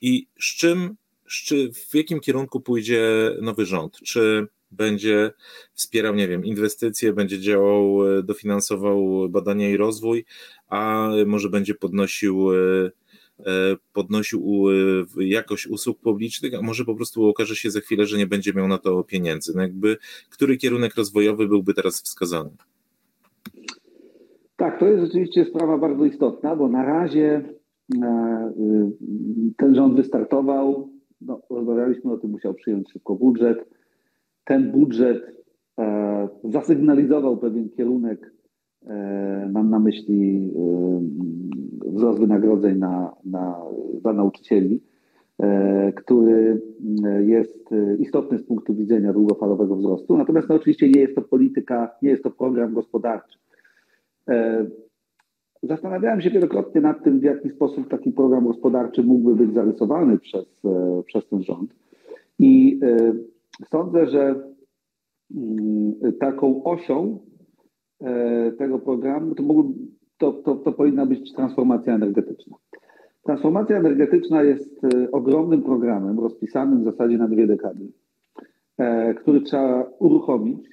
I z czym, czy w jakim kierunku pójdzie nowy rząd? Czy będzie wspierał, nie wiem, inwestycje, będzie działał, dofinansował badania i rozwój, a może będzie podnosił E, podnosił jakość usług publicznych, a może po prostu okaże się za chwilę, że nie będzie miał na to pieniędzy. No jakby, który kierunek rozwojowy byłby teraz wskazany? Tak, to jest rzeczywiście sprawa bardzo istotna, bo na razie e, ten rząd wystartował, no, rozmawialiśmy o tym, musiał przyjąć szybko budżet. Ten budżet e, zasygnalizował pewien kierunek E, mam na myśli e, wzrost wynagrodzeń na, na, dla nauczycieli, e, który jest istotny z punktu widzenia długofalowego wzrostu. Natomiast no, oczywiście nie jest to polityka, nie jest to program gospodarczy. Zastanawiałem się wielokrotnie nad tym, w jaki sposób taki program gospodarczy mógłby być zarysowany przez, przez ten rząd. I sądzę, że mm, taką osią E, tego programu, to, to, to, to powinna być transformacja energetyczna. Transformacja energetyczna jest e, ogromnym programem rozpisanym w zasadzie na dwie dekady, e, który trzeba uruchomić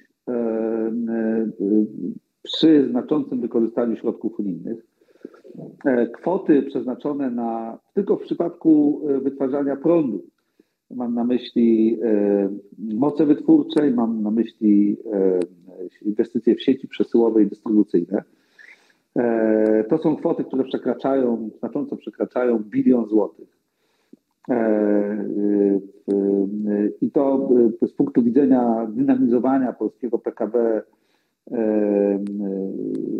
przy znaczącym wykorzystaniu środków unijnych. Kwoty przeznaczone na tylko w przypadku wytwarzania prądu Mam na myśli e, moce wytwórcze, mam na myśli e, inwestycje w sieci przesyłowe i dystrybucyjne. E, to są kwoty, które przekraczają, znacząco przekraczają bilion złotych. I to z punktu widzenia dynamizowania polskiego PKB,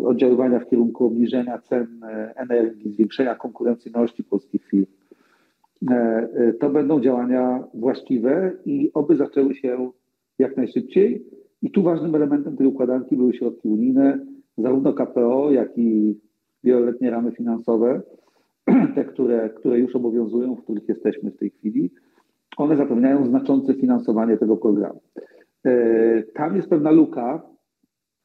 oddziaływania w kierunku obniżenia cen energii, zwiększenia konkurencyjności polskich firm, to będą działania właściwe i oby zaczęły się jak najszybciej. I tu ważnym elementem tej układanki były środki unijne, zarówno KPO, jak i wieloletnie ramy finansowe, te, które, które już obowiązują, w których jesteśmy w tej chwili. One zapewniają znaczące finansowanie tego programu. E, tam jest pewna luka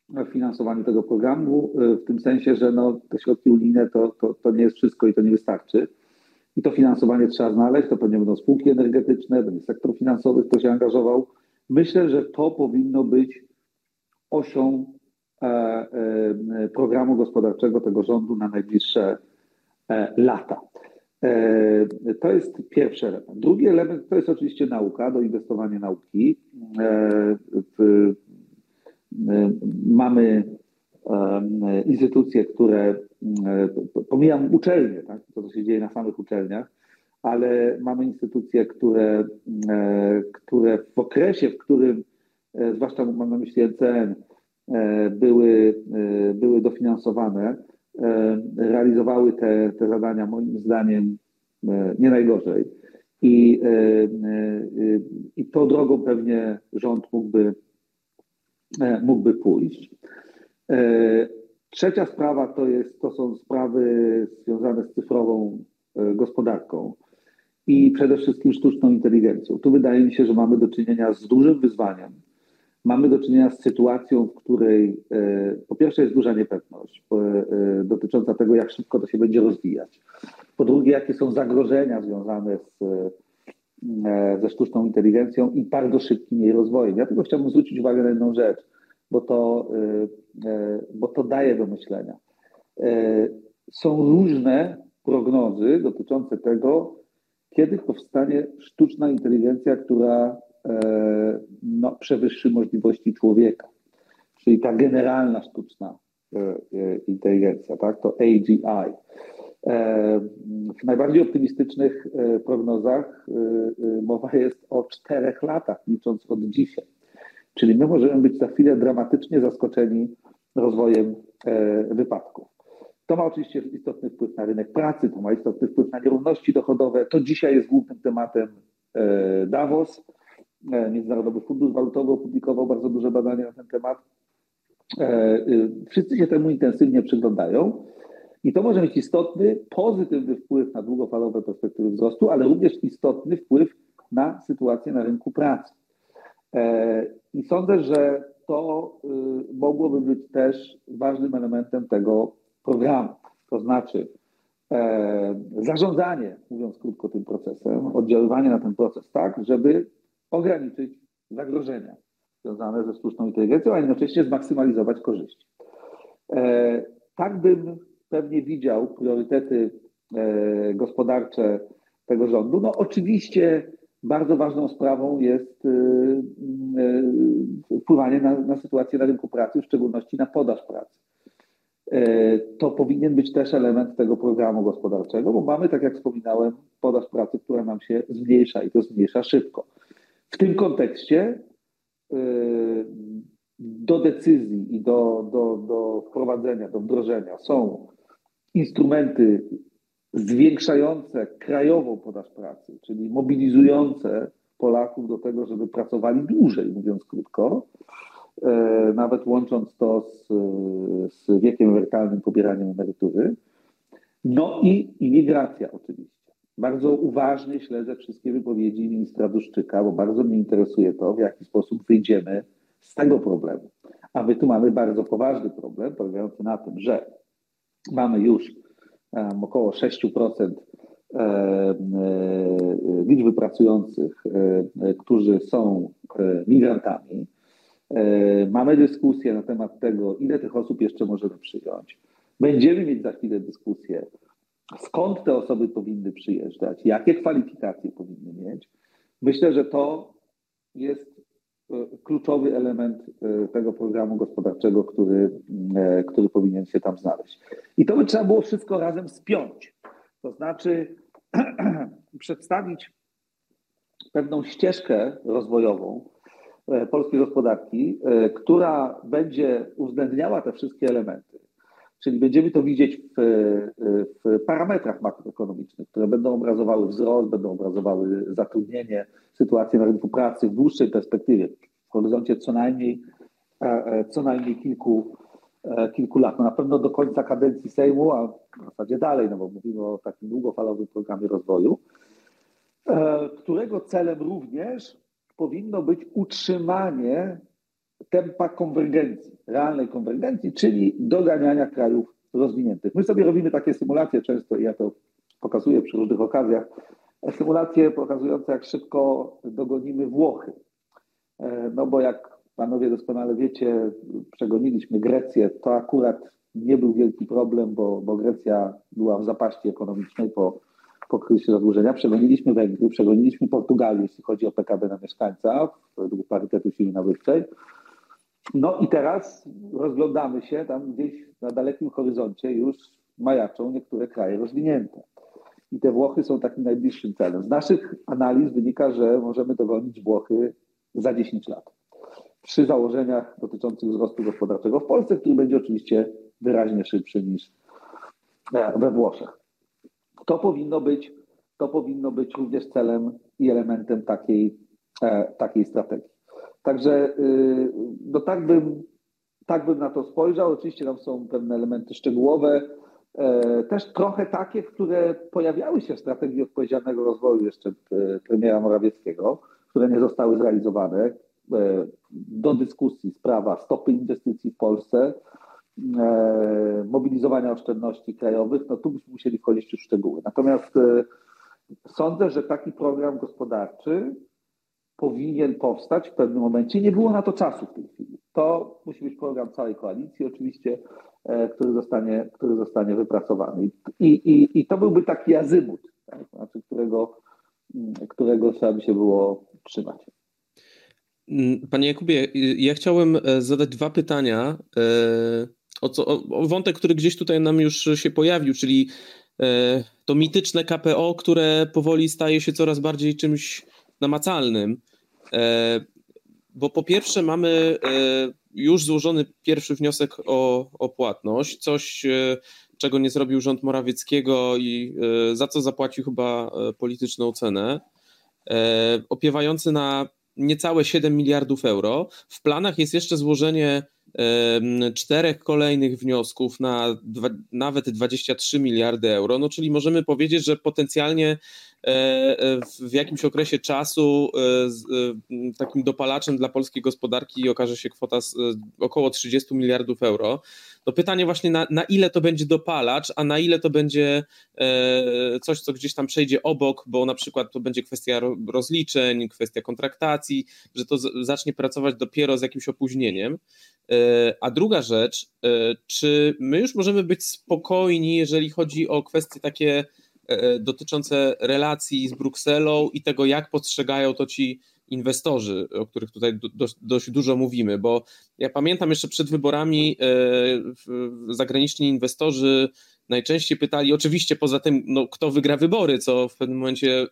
w finansowaniu tego programu, w tym sensie, że no, te środki unijne to, to, to nie jest wszystko i to nie wystarczy. I to finansowanie trzeba znaleźć, to pewnie będą spółki energetyczne, będzie sektor finansowy, kto się angażował. Myślę, że to powinno być osią e, e, programu gospodarczego tego rządu na najbliższe e, lata. To jest pierwszy element. Drugi element to jest oczywiście nauka, doinwestowanie nauki. Mamy instytucje, które, pomijam uczelnie, tak, to co się dzieje na samych uczelniach, ale mamy instytucje, które, które w okresie, w którym, e, zwłaszcza mam na myśli NCN, e, były, e, były dofinansowane, realizowały te, te zadania moim zdaniem nie najgorzej. I, I tą drogą pewnie rząd mógłby, mógłby pójść. E, trzecia sprawa to, jest, to są sprawy związane z cyfrową e, gospodarką i przede wszystkim sztuczną inteligencją. Tu wydaje mi się, że mamy do czynienia z dużym wyzwaniem. Mamy do czynienia z sytuacją, w której e, po pierwsze jest duża niepewność dotycząca tego, jak szybko to się będzie rozwijać. Po drugie, jakie są zagrożenia związane z, ze sztuczną inteligencją i bardzo szybkim jej rozwojem. Ja tylko chciałbym zwrócić uwagę na jedną rzecz bo to, y, y, bo to daje do myślenia. Y, są różne prognozy dotyczące tego, kiedy powstanie sztuczna inteligencja, która no, przewyższy możliwości człowieka, czyli ta generalna sztuczna inteligencja, tak? to AGI. W najbardziej optymistycznych prognozach mowa jest o czterech latach, licząc od dzisiaj. Czyli my możemy być za chwilę dramatycznie zaskoczeni rozwojem e, wypadków. To ma oczywiście istotny wpływ na rynek pracy, to ma istotny wpływ na nierówności dochodowe. To dzisiaj jest głównym tematem e, Davos. E, Międzynarodowy Fundusz Walutowy opublikował bardzo duże badania na ten temat. Wszyscy się temu intensywnie przyglądają. I to może mieć istotny, pozytywny wpływ na długofalowe perspektywy wzrostu, ale również istotny wpływ na sytuację na rynku pracy. E, I sądzę, że to y, mogłoby być też ważnym elementem tego programu. To znaczy zarządzanie, mówiąc krótko, tym procesem, oddziaływanie na ten proces tak, żeby ograniczyć zagrożenia związane ze sztuczną inteligencją, a jednocześnie zmaksymalizować korzyści. Tak bym pewnie widział priorytety gospodarcze tego rządu. No oczywiście bardzo ważną sprawą jest y, y, wpływanie na, na sytuację na rynku pracy, w szczególności na podaż pracy. Y, to powinien być też element tego programu gospodarczego, bo mamy, tak jak wspominałem, podaż pracy, która nam się zmniejsza i to zmniejsza szybko. W tym kontekście do decyzji i do, do, do wprowadzenia, do wdrożenia są instrumenty zwiększające krajową podaż pracy, czyli mobilizujące Polaków do tego, żeby pracowali dłużej, mówiąc krótko, e, nawet łącząc to z, z wiekiem emerytalnym, pobieraniem emerytury. No i imigracja oczywiście. Bardzo uważnie śledzę wszystkie wypowiedzi ministra Duszczyka, bo bardzo mnie interesuje to, w jaki sposób wyjdziemy z tego problemu. A my tu mamy bardzo poważny problem, polegający na tym, że mamy już około 6% e, e, liczby pracujących, e, którzy są migrantami. Mamy dyskusję na temat tego, ile tych osób jeszcze możemy przyjąć. Będziemy mieć za chwilę dyskusję, skąd te osoby powinny przyjeżdżać, jakie kwalifikacje powinny mieć. Myślę, że to jest kluczowy element e, tego programu gospodarczego, który, e, który powinien się tam znaleźć. I to by trzeba było wszystko razem spiąć. To znaczy przedstawić pewną ścieżkę rozwojową e, polskiej gospodarki, która będzie uwzględniała te wszystkie elementy. Czyli będziemy to widzieć w, w, parametrach makroekonomicznych, które będą obrazowały wzrost, będą obrazowały zatrudnienie, sytuację na rynku pracy w dłuższej perspektywie, w horyzoncie co najmniej, e, e, co najmniej kilku, e, kilku lat. No na pewno do końca kadencji Sejmu, a w zasadzie dalej, no bo mówimy o takim długofalowym programie rozwoju, którego celem również powinno być utrzymanie tempa konwergencji, realnej konwergencji, czyli doganiania krajów rozwiniętych. My sobie robimy takie symulacje często i ja to pokazuję przy różnych okazjach, symulacje pokazujące, jak szybko dogonimy Włochy. E, no bo jak panowie doskonale wiecie, przegoniliśmy Grecję, to akurat nie był wielki problem, bo, bo Grecja była w zapaści ekonomicznej po, po kryzysie zadłużenia. Przegoniliśmy Węgry, przegoniliśmy Portugalię, jeśli chodzi o PKB na mieszkańca, według parytetu siły nabywczej. No i teraz rozglądamy się, tam gdzieś na dalekim horyzoncie już majaczą niektóre kraje rozwinięte. I te Włochy są takim najbliższym celem. Z naszych analiz wynika, że możemy dogonić Włochy za 10 lat. Przy założeniach dotyczących wzrostu gospodarczego w Polsce, który będzie oczywiście wyraźnie szybszy niż e, we Włoszech. To powinno być, to powinno być również celem i elementem takiej, e, takiej strategii. Także y, no tak, bym, tak bym na to spojrzał. Oczywiście tam są pewne elementy szczegółowe, e, też trochę takie, które pojawiały się w strategii odpowiedzialnego rozwoju jeszcze premiera Morawieckiego, które nie zostały zrealizowane. E, do dyskusji sprawa stopy inwestycji w Polsce, e, mobilizowania oszczędności krajowych, no tu byśmy musieli wchodzić w szczegóły. Natomiast e, sądzę, że taki program gospodarczy powinien powstać w pewnym momencie. Nie było na to czasu w tej chwili. To musi być program całej koalicji oczywiście, który zostanie, który zostanie wypracowany. I, i, i to byłby taki azymut, tak? znaczy, którego, którego trzeba by się było trzymać. Mm, panie Jakubie, ja chciałem e, zadać dwa pytania e, o, co, o, wątek, który gdzieś tutaj nam już się pojawił, czyli e, to mityczne KPO, które powoli staje się coraz bardziej czymś namacalnym. Bo po pierwsze mamy już złożony pierwszy wniosek o, o płatność, coś czego nie zrobił rząd Morawieckiego i za co zapłacił chyba polityczną cenę. E, opiewający na niecałe 7 miliardów euro. W planach jest jeszcze złożenie czterech kolejnych wniosków na dwa, nawet 23 miliardy euro, no czyli możemy powiedzieć, że potencjalnie e, e, w jakimś okresie czasu e, takim dopalaczem dla polskiej gospodarki okaże się kwota około 30 miliardów euro. No pytanie właśnie na, na ile to będzie dopalacz, a na ile to będzie coś, co gdzieś tam przejdzie obok, bo na przykład to będzie kwestia rozliczeń, kwestia kontraktacji, że to zacznie pracować dopiero z jakimś opóźnieniem. E, a druga rzecz, e, czy my już możemy być spokojni, jeżeli chodzi o kwestie takie e, dotyczące relacji z Brukselą i tego, jak postrzegają to ci inwestorzy, o których tutaj dość, dużo mówimy, bo ja pamiętam jeszcze przed wyborami zagraniczni inwestorzy najczęściej pytali, oczywiście poza tym, no, kto wygra wybory, co w pewnym momencie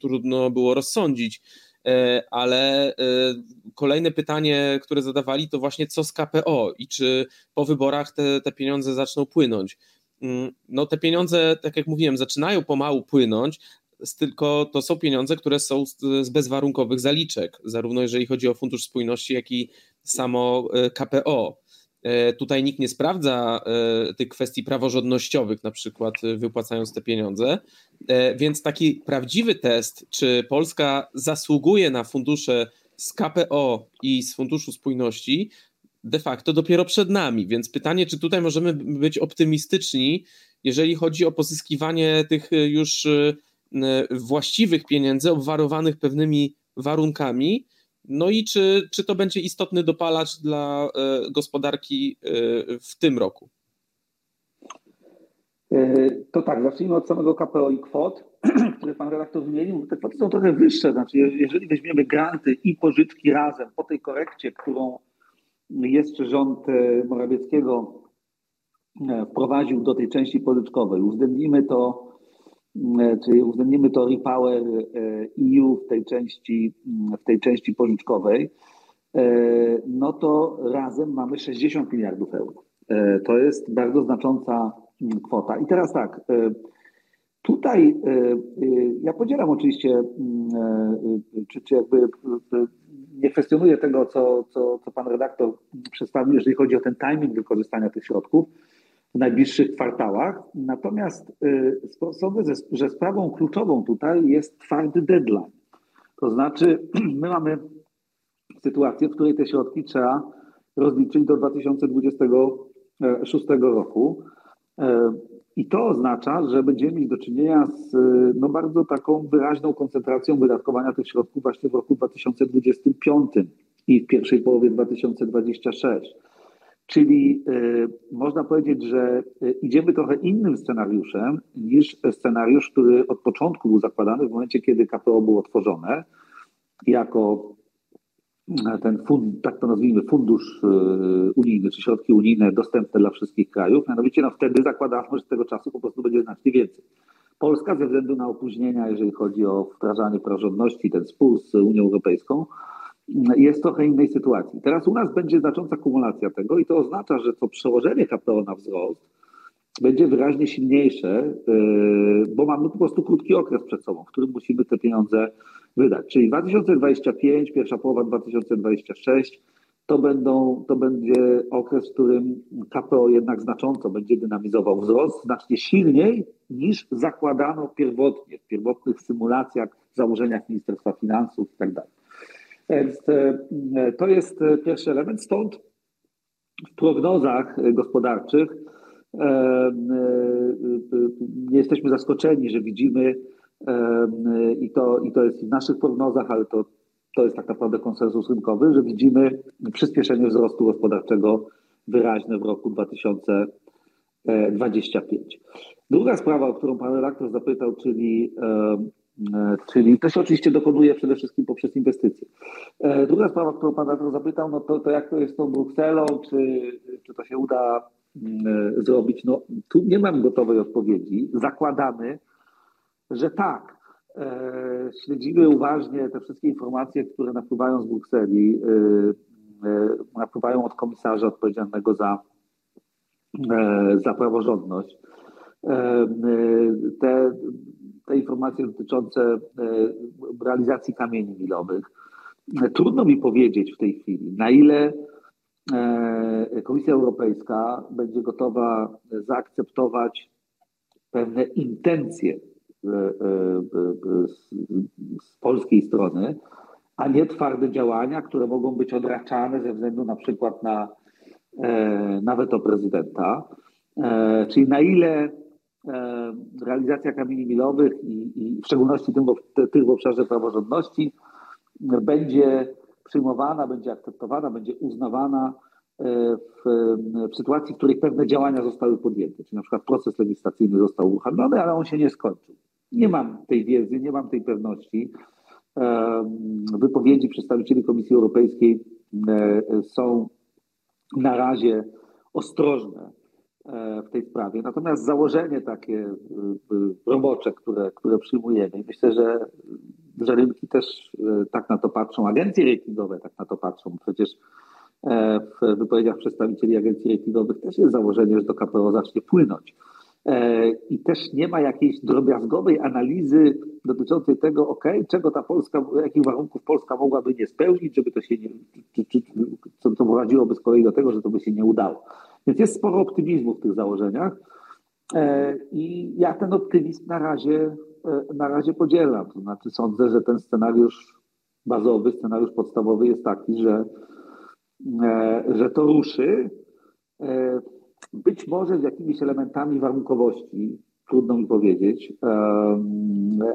trudno było rozsądzić, E, ale e, kolejne pytanie, które zadawali, to właśnie co z KPO i czy po wyborach te, te pieniądze zaczną płynąć. Mm, no te pieniądze, tak jak mówiłem, zaczynają pomału płynąć, tylko to są pieniądze, które są z bezwarunkowych zaliczek, zarówno jeżeli chodzi o Fundusz Spójności, jak i samo e, KPO. E, tutaj nikt nie sprawdza e, tych kwestii praworządnościowych, na przykład wypłacając te pieniądze. Więc taki prawdziwy test, czy Polska zasługuje na fundusze z KPO i z Funduszu Spójności, de facto dopiero przed nami. Więc pytanie, czy tutaj możemy być optymistyczni, jeżeli chodzi o pozyskiwanie tych już właściwych pieniędzy, obwarowanych pewnymi warunkami, no i czy, czy to będzie istotny dopalacz dla gospodarki w tym roku? E, to tak, zacznijmy od samego KPO i kwot, które pan redaktor wymienił. Te kwoty są trochę wyższe, znaczy jeżeli weźmiemy granty i pożyczki razem po tej korekcie, którą jeszcze rząd Morawieckiego wprowadził do tej części pożyczkowej, uwzględnimy to E, czyli uwzględnimy to Repower EU w tej części, w tej części pożyczkowej, e, no to razem mamy 60 miliardów euro. E, to jest bardzo znacząca kwota. I teraz tak, tutaj ja podzielam oczywiście, czy, czy jakby nie kwestionuję tego, co, co, co pan redaktor przedstawił, jeżeli chodzi o ten timing wykorzystania tych środków w najbliższych kwartałach. Natomiast y, sądzę, że sprawą kluczową tutaj jest twardy deadline. To znaczy, my mamy sytuację, w której te środki trzeba rozliczyć do 2026 roku. I to oznacza, że będziemy mieć do czynienia z no, bardzo taką wyraźną koncentracją wydatkowania tych środków właśnie w roku 2025 i w pierwszej połowie 2026. Czyli y, można powiedzieć, że y, idziemy trochę innym scenariuszem niż scenariusz, który od początku był zakładany w momencie, kiedy KPO było tworzone jako y, ten fund, tak to nazwijmy, fundusz unijny, czy środki unijne dostępne dla wszystkich krajów. Mianowicie no wtedy zakładano, że tego czasu po prostu będzie znacznie więcej. Polska ze względu na opóźnienia, jeżeli chodzi o wdrażanie praworządności, ten spór z Unią Europejską, jest trochę innej sytuacji. Teraz u nas będzie znacząca kumulacja tego i to oznacza, że to przełożenie KPO na wzrost będzie wyraźnie silniejsze, yy, bo mamy po prostu krótki okres przed sobą, w którym musimy te pieniądze wydać. Czyli 2025, pierwsza połowa 2026 to, będą, to będzie okres, w którym KPO jednak znacząco będzie dynamizował wzrost, znacznie silniej niż zakładano pierwotnie, w pierwotnych symulacjach, założeniach Ministerstwa Finansów itd. Tak więc e, to jest e, pierwszy element. Stąd w prognozach gospodarczych e, nie jesteśmy zaskoczeni, że widzimy i to, i to jest w naszych prognozach, ale to, to jest tak naprawdę konsensus rynkowy, że widzimy przyspieszenie wzrostu gospodarczego wyraźne w roku 2025. Druga sprawa, o którą pan redaktor zapytał, czyli E, czyli to się oczywiście dokonuje przede wszystkim poprzez inwestycje. E, druga sprawa, którą pan redaktor zapytał, no to, to jak to jest z tą Brukselą, czy, czy to się uda mm, e, zrobić? No tu nie mam gotowej odpowiedzi. Zakładamy, że tak. Śledzimy uważnie te wszystkie informacje, które napływają z Brukseli, napływają od komisarza odpowiedzialnego za, za praworządność. Te te informacje dotyczące e, realizacji kamieni milowych. Trudno mi powiedzieć w tej chwili, na ile Komisja Europejska będzie gotowa zaakceptować pewne intencje z polskiej strony, a nie twarde działania, które mogą być odraczane ze względu na przykład na, na weto prezydenta. Czyli na ile realizacja kamieni milowych i, i w szczególności tych w obszarze praworządności będzie przyjmowana, będzie akceptowana, będzie uznawana w, w, sytuacji, w której pewne działania zostały podjęte, czyli na przykład proces legislacyjny został uruchomiony, ale on się nie skończył. Nie mam tej wiedzy, nie mam tej pewności. Wypowiedzi przedstawicieli Komisji Europejskiej są na razie ostrożne w tej sprawie. Natomiast założenie takie robocze, które, które przyjmujemy, i myślę, że, że rynki też tak na to patrzą, agencje ratingowe tak na to patrzą. Przecież w wypowiedziach przedstawicieli agencji ratingowych też jest założenie, że do KPO zacznie płynąć. I też nie ma jakiejś drobiazgowej analizy dotyczącej tego, ok, czego ta Polska, jakich warunków Polska mogłaby nie spełnić, żeby to się nie, czy, czy, co, co prowadziłoby z kolei do tego, że to by się nie udało. Więc jest sporo optymizmu w tych założeniach i ja ten optymizm na razie, na razie podzielam. To znaczy sądzę, że ten scenariusz bazowy, scenariusz podstawowy jest taki, że, że to ruszy. Być może z jakimiś elementami warunkowości, trudno mi powiedzieć,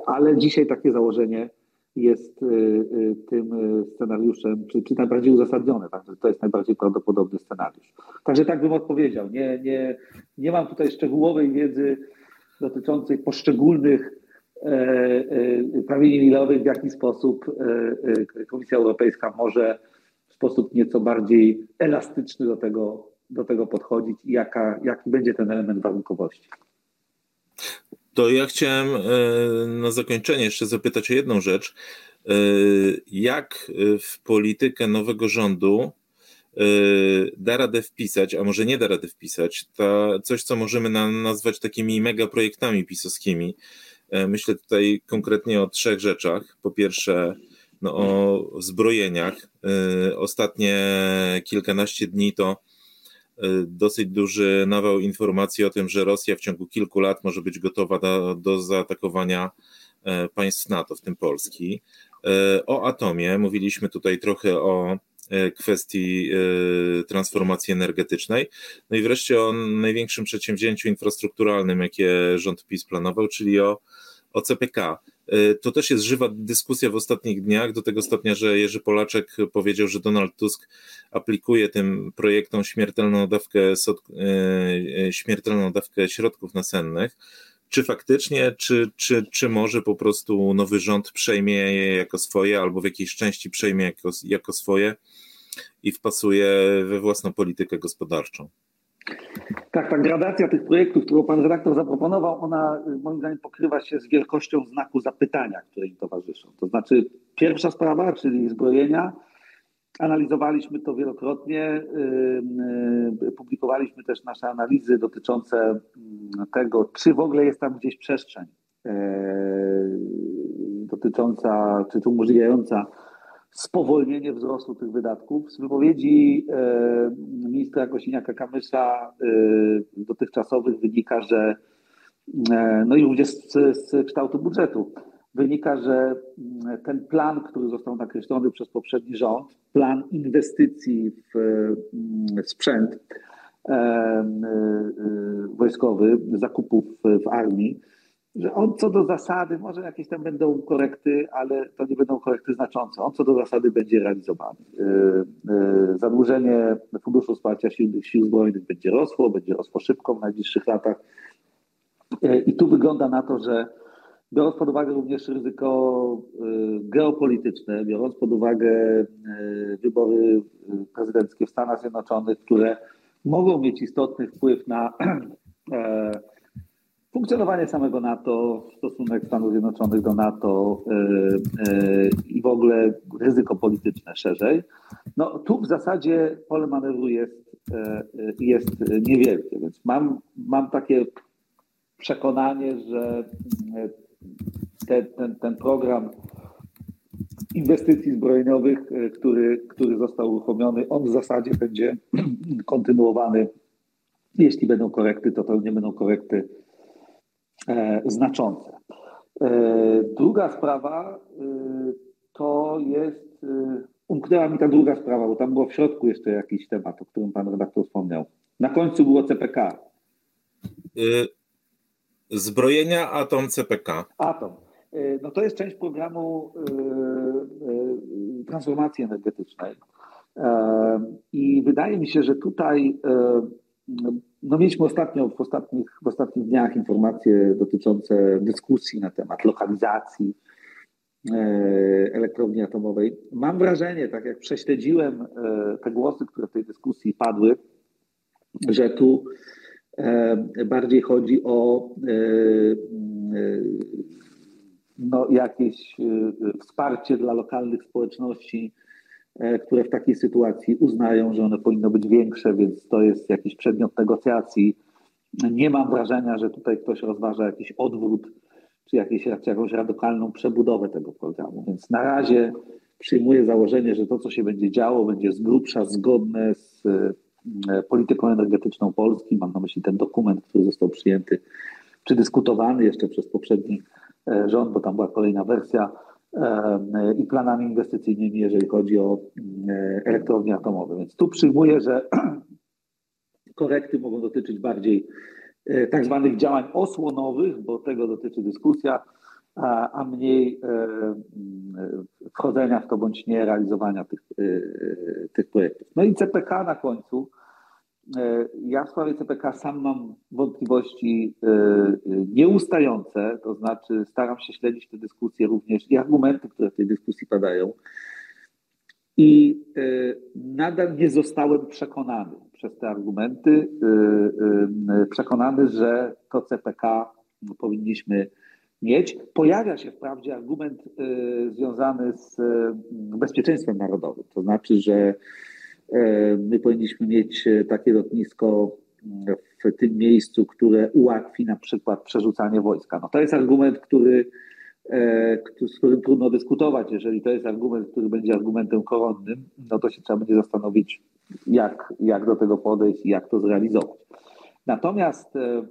ale dzisiaj takie założenie jest tym scenariuszem, czy, czy najbardziej uzasadnione, także to jest najbardziej prawdopodobny scenariusz. Także tak bym odpowiedział. Nie, nie, nie mam tutaj szczegółowej wiedzy dotyczącej poszczególnych prawień milowych, w jaki sposób Komisja Europejska może w sposób nieco bardziej elastyczny do tego, do tego podchodzić i jaka, jaki będzie ten element warunkowości. To ja chciałem na zakończenie jeszcze zapytać o jedną rzecz. Jak w politykę nowego rządu da radę wpisać, a może nie da rady wpisać, to coś, co możemy nazwać takimi mega projektami pisowskimi. Myślę tutaj konkretnie o trzech rzeczach. Po pierwsze, no, o zbrojeniach. Ostatnie kilkanaście dni to dosyć duży nawał informacji o tym, że Rosja w ciągu kilku lat może być gotowa do, do zaatakowania państw NATO, w tym Polski. O atomie mówiliśmy tutaj trochę o kwestii transformacji energetycznej. No i wreszcie o największym przedsięwzięciu infrastrukturalnym, jakie rząd PiS planował, czyli o, o CPK. To też jest żywa dyskusja w ostatnich dniach, do tego stopnia, że Jerzy Polaczek powiedział, że Donald Tusk aplikuje tym projektom śmiertelną dawkę, śmiertelną dawkę środków nasennych. Czy faktycznie, czy, czy, czy może po prostu nowy rząd przejmie je jako swoje, albo w jakiejś części przejmie jako, jako swoje i wpasuje we własną politykę gospodarczą? Tak, ta gradacja tych projektów, którą pan redaktor zaproponował, ona moim zdaniem pokrywa się z wielkością znaku zapytania, które im towarzyszą. To znaczy, pierwsza sprawa, czyli zbrojenia, analizowaliśmy to wielokrotnie, publikowaliśmy też nasze analizy dotyczące tego, czy w ogóle jest tam gdzieś przestrzeń dotycząca, czy umożliwiająca spowolnienie wzrostu tych wydatków. Z wypowiedzi e, ministra Kosiniaka-Kamysza e, dotychczasowych wynika, że e, no i również z, z kształtu budżetu wynika, że ten plan, który został nakreślony przez poprzedni rząd, plan inwestycji w sprzęt wojskowy, zakupów w armii, że on co do zasady, może jakieś tam będą korekty, ale to nie będą korekty znaczące. On co do zasady będzie realizowany. Zadłużenie Funduszu Wsparcia Sił, Sił Zbrojnych będzie rosło, będzie rosło szybko w najbliższych latach. I tu wygląda na to, że biorąc pod uwagę również ryzyko geopolityczne, biorąc pod uwagę wybory prezydenckie w Stanach Zjednoczonych, które mogą mieć istotny wpływ na funkcjonowanie samego NATO, stosunek Stanów Zjednoczonych do NATO yy, yy, i w ogóle ryzyko polityczne szerzej, no tu w zasadzie pole manewru jest, yy, jest niewielkie, więc mam, mam takie przekonanie, że te, ten, ten program inwestycji zbrojeniowych, który, który został uruchomiony. On w zasadzie będzie kontynuowany. Jeśli będą korekty, to to nie będą korekty znaczące. Druga sprawa to jest umknęła mi ta druga sprawa, bo tam było w środku jeszcze jakiś temat, o którym pan redaktor wspomniał. Na końcu było CPK. Zbrojenia Atom CPK. Atom. No to jest część programu transformacji energetycznej. I wydaje mi się, że tutaj no mieliśmy ostatnio, w, ostatnich, w ostatnich dniach informacje dotyczące dyskusji na temat lokalizacji E, elektrowni atomowej. Mam wrażenie, tak jak prześledziłem e, te głosy, które w tej dyskusji padły, że tu e, bardziej chodzi o no, jakieś wsparcie dla lokalnych społeczności, które w takiej sytuacji uznają, że one powinno być większe, więc to jest jakiś przedmiot negocjacji. Nie mam wrażenia, że tutaj ktoś rozważa jakiś odwrót czy jakieś, jakąś radykalną przebudowę tego programu. Więc na razie przyjmuję założenie, że to, co się będzie działo, będzie z grubsza zgodne z e, polityką energetyczną Polski. Mam na myśli ten dokument, który został przyjęty, czy dyskutowany jeszcze przez poprzedni e, rząd, bo tam była kolejna wersja e, i planami inwestycyjnymi, jeżeli chodzi o elektrownie atomowe. Więc tu przyjmuję, że korekty mogą dotyczyć bardziej E, tak zwanych działań osłonowych, bo tego dotyczy dyskusja, a, a mniej e, mm, wchodzenia w to bądź nie realizowania tych, e, tych projektów. No i CPK na końcu. Ja w sprawie CPK sam mam wątpliwości nieustające, to znaczy staram się śledzić te dyskusje również i argumenty, które w tej dyskusji padają. I nadal nie zostałem przekonany, przez te argumenty przekonany, że to CPK powinniśmy mieć. Pojawia się wprawdzie argument związany z bezpieczeństwem narodowym, to znaczy, że my powinniśmy mieć takie lotnisko w tym miejscu, które ułatwi na przykład przerzucanie wojska. No to jest argument, który E, z którym trudno dyskutować. Jeżeli to jest argument, który będzie argumentem koronnym, no to się trzeba będzie zastanowić, jak, jak do tego podejść i jak to zrealizować. Natomiast e,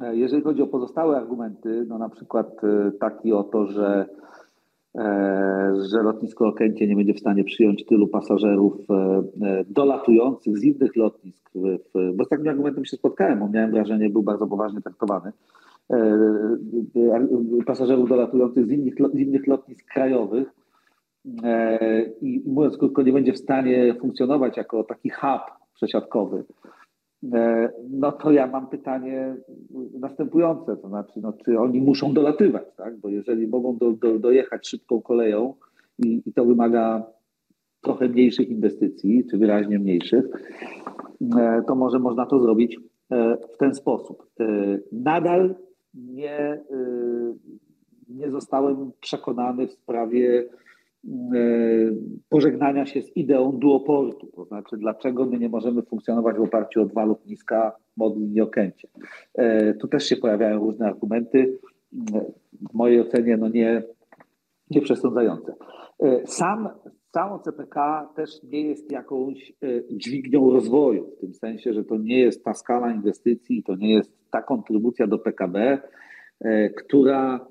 e, jeżeli chodzi o pozostałe argumenty, no na przykład taki o to, że, że lotnisko Okęcie nie będzie w stanie przyjąć tylu pasażerów dolatujących z innych lotnisk, bo z takim argumentem się spotkałem, bo miałem wrażenie, był bardzo poważnie traktowany E, e, pasażerów dolatujących z innych, z innych lotnisk krajowych e, i mówiąc krótko, nie będzie w stanie funkcjonować jako taki hub przesiadkowy, no to ja mam pytanie następujące, to znaczy, no, czy oni muszą dolatywać, tak? bo jeżeli mogą do, do, dojechać szybką koleją i, i to wymaga trochę mniejszych inwestycji, czy wyraźnie mniejszych, to może można to zrobić w ten sposób. Nadal nie, nie zostałem przekonany w sprawie pożegnania się z ideą duoportu. To znaczy, dlaczego my nie możemy funkcjonować w oparciu o dwa lotniska Modlin i Okęcie. Y, tu też się pojawiają różne argumenty. W mojej ocenie no nie, nie przesądzające. Sam, samo CPK też nie jest jakąś dźwignią rozwoju, w tym sensie, że to nie jest ta skala inwestycji, to nie jest ta kontrybucja do PKB, e, która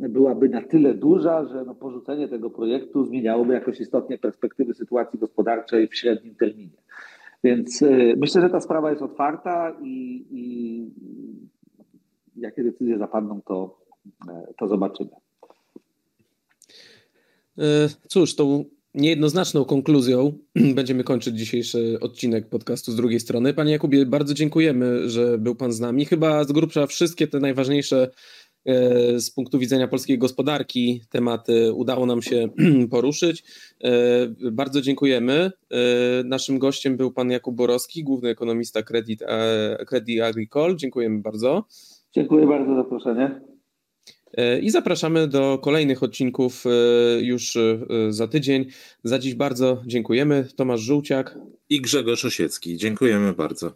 byłaby na tyle duża, że no porzucenie tego projektu zmieniałoby jakoś istotnie perspektywy sytuacji gospodarczej w średnim terminie. Więc e, myślę, że ta sprawa jest otwarta i, i jakie decyzje zapadną, to, e, to zobaczymy. Cóż, tą niejednoznaczną konkluzją będziemy kończyć dzisiejszy odcinek podcastu z drugiej strony. Panie Jakubie, bardzo dziękujemy, że był Pan z nami. Chyba z grubsza wszystkie te najważniejsze e, z punktu widzenia polskiej gospodarki tematy udało nam się poruszyć. E, bardzo dziękujemy. E, naszym gościem był pan Jakub Borowski, główny ekonomista Credit, Credit Agricole. Dziękujemy bardzo. Dziękuję bardzo za zaproszenie. E, I zapraszamy do kolejnych odcinków e, już e, za tydzień. Za dziś bardzo dziękujemy. Tomasz Żółciak i Grzegorz Osiecki. Dziękujemy bardzo.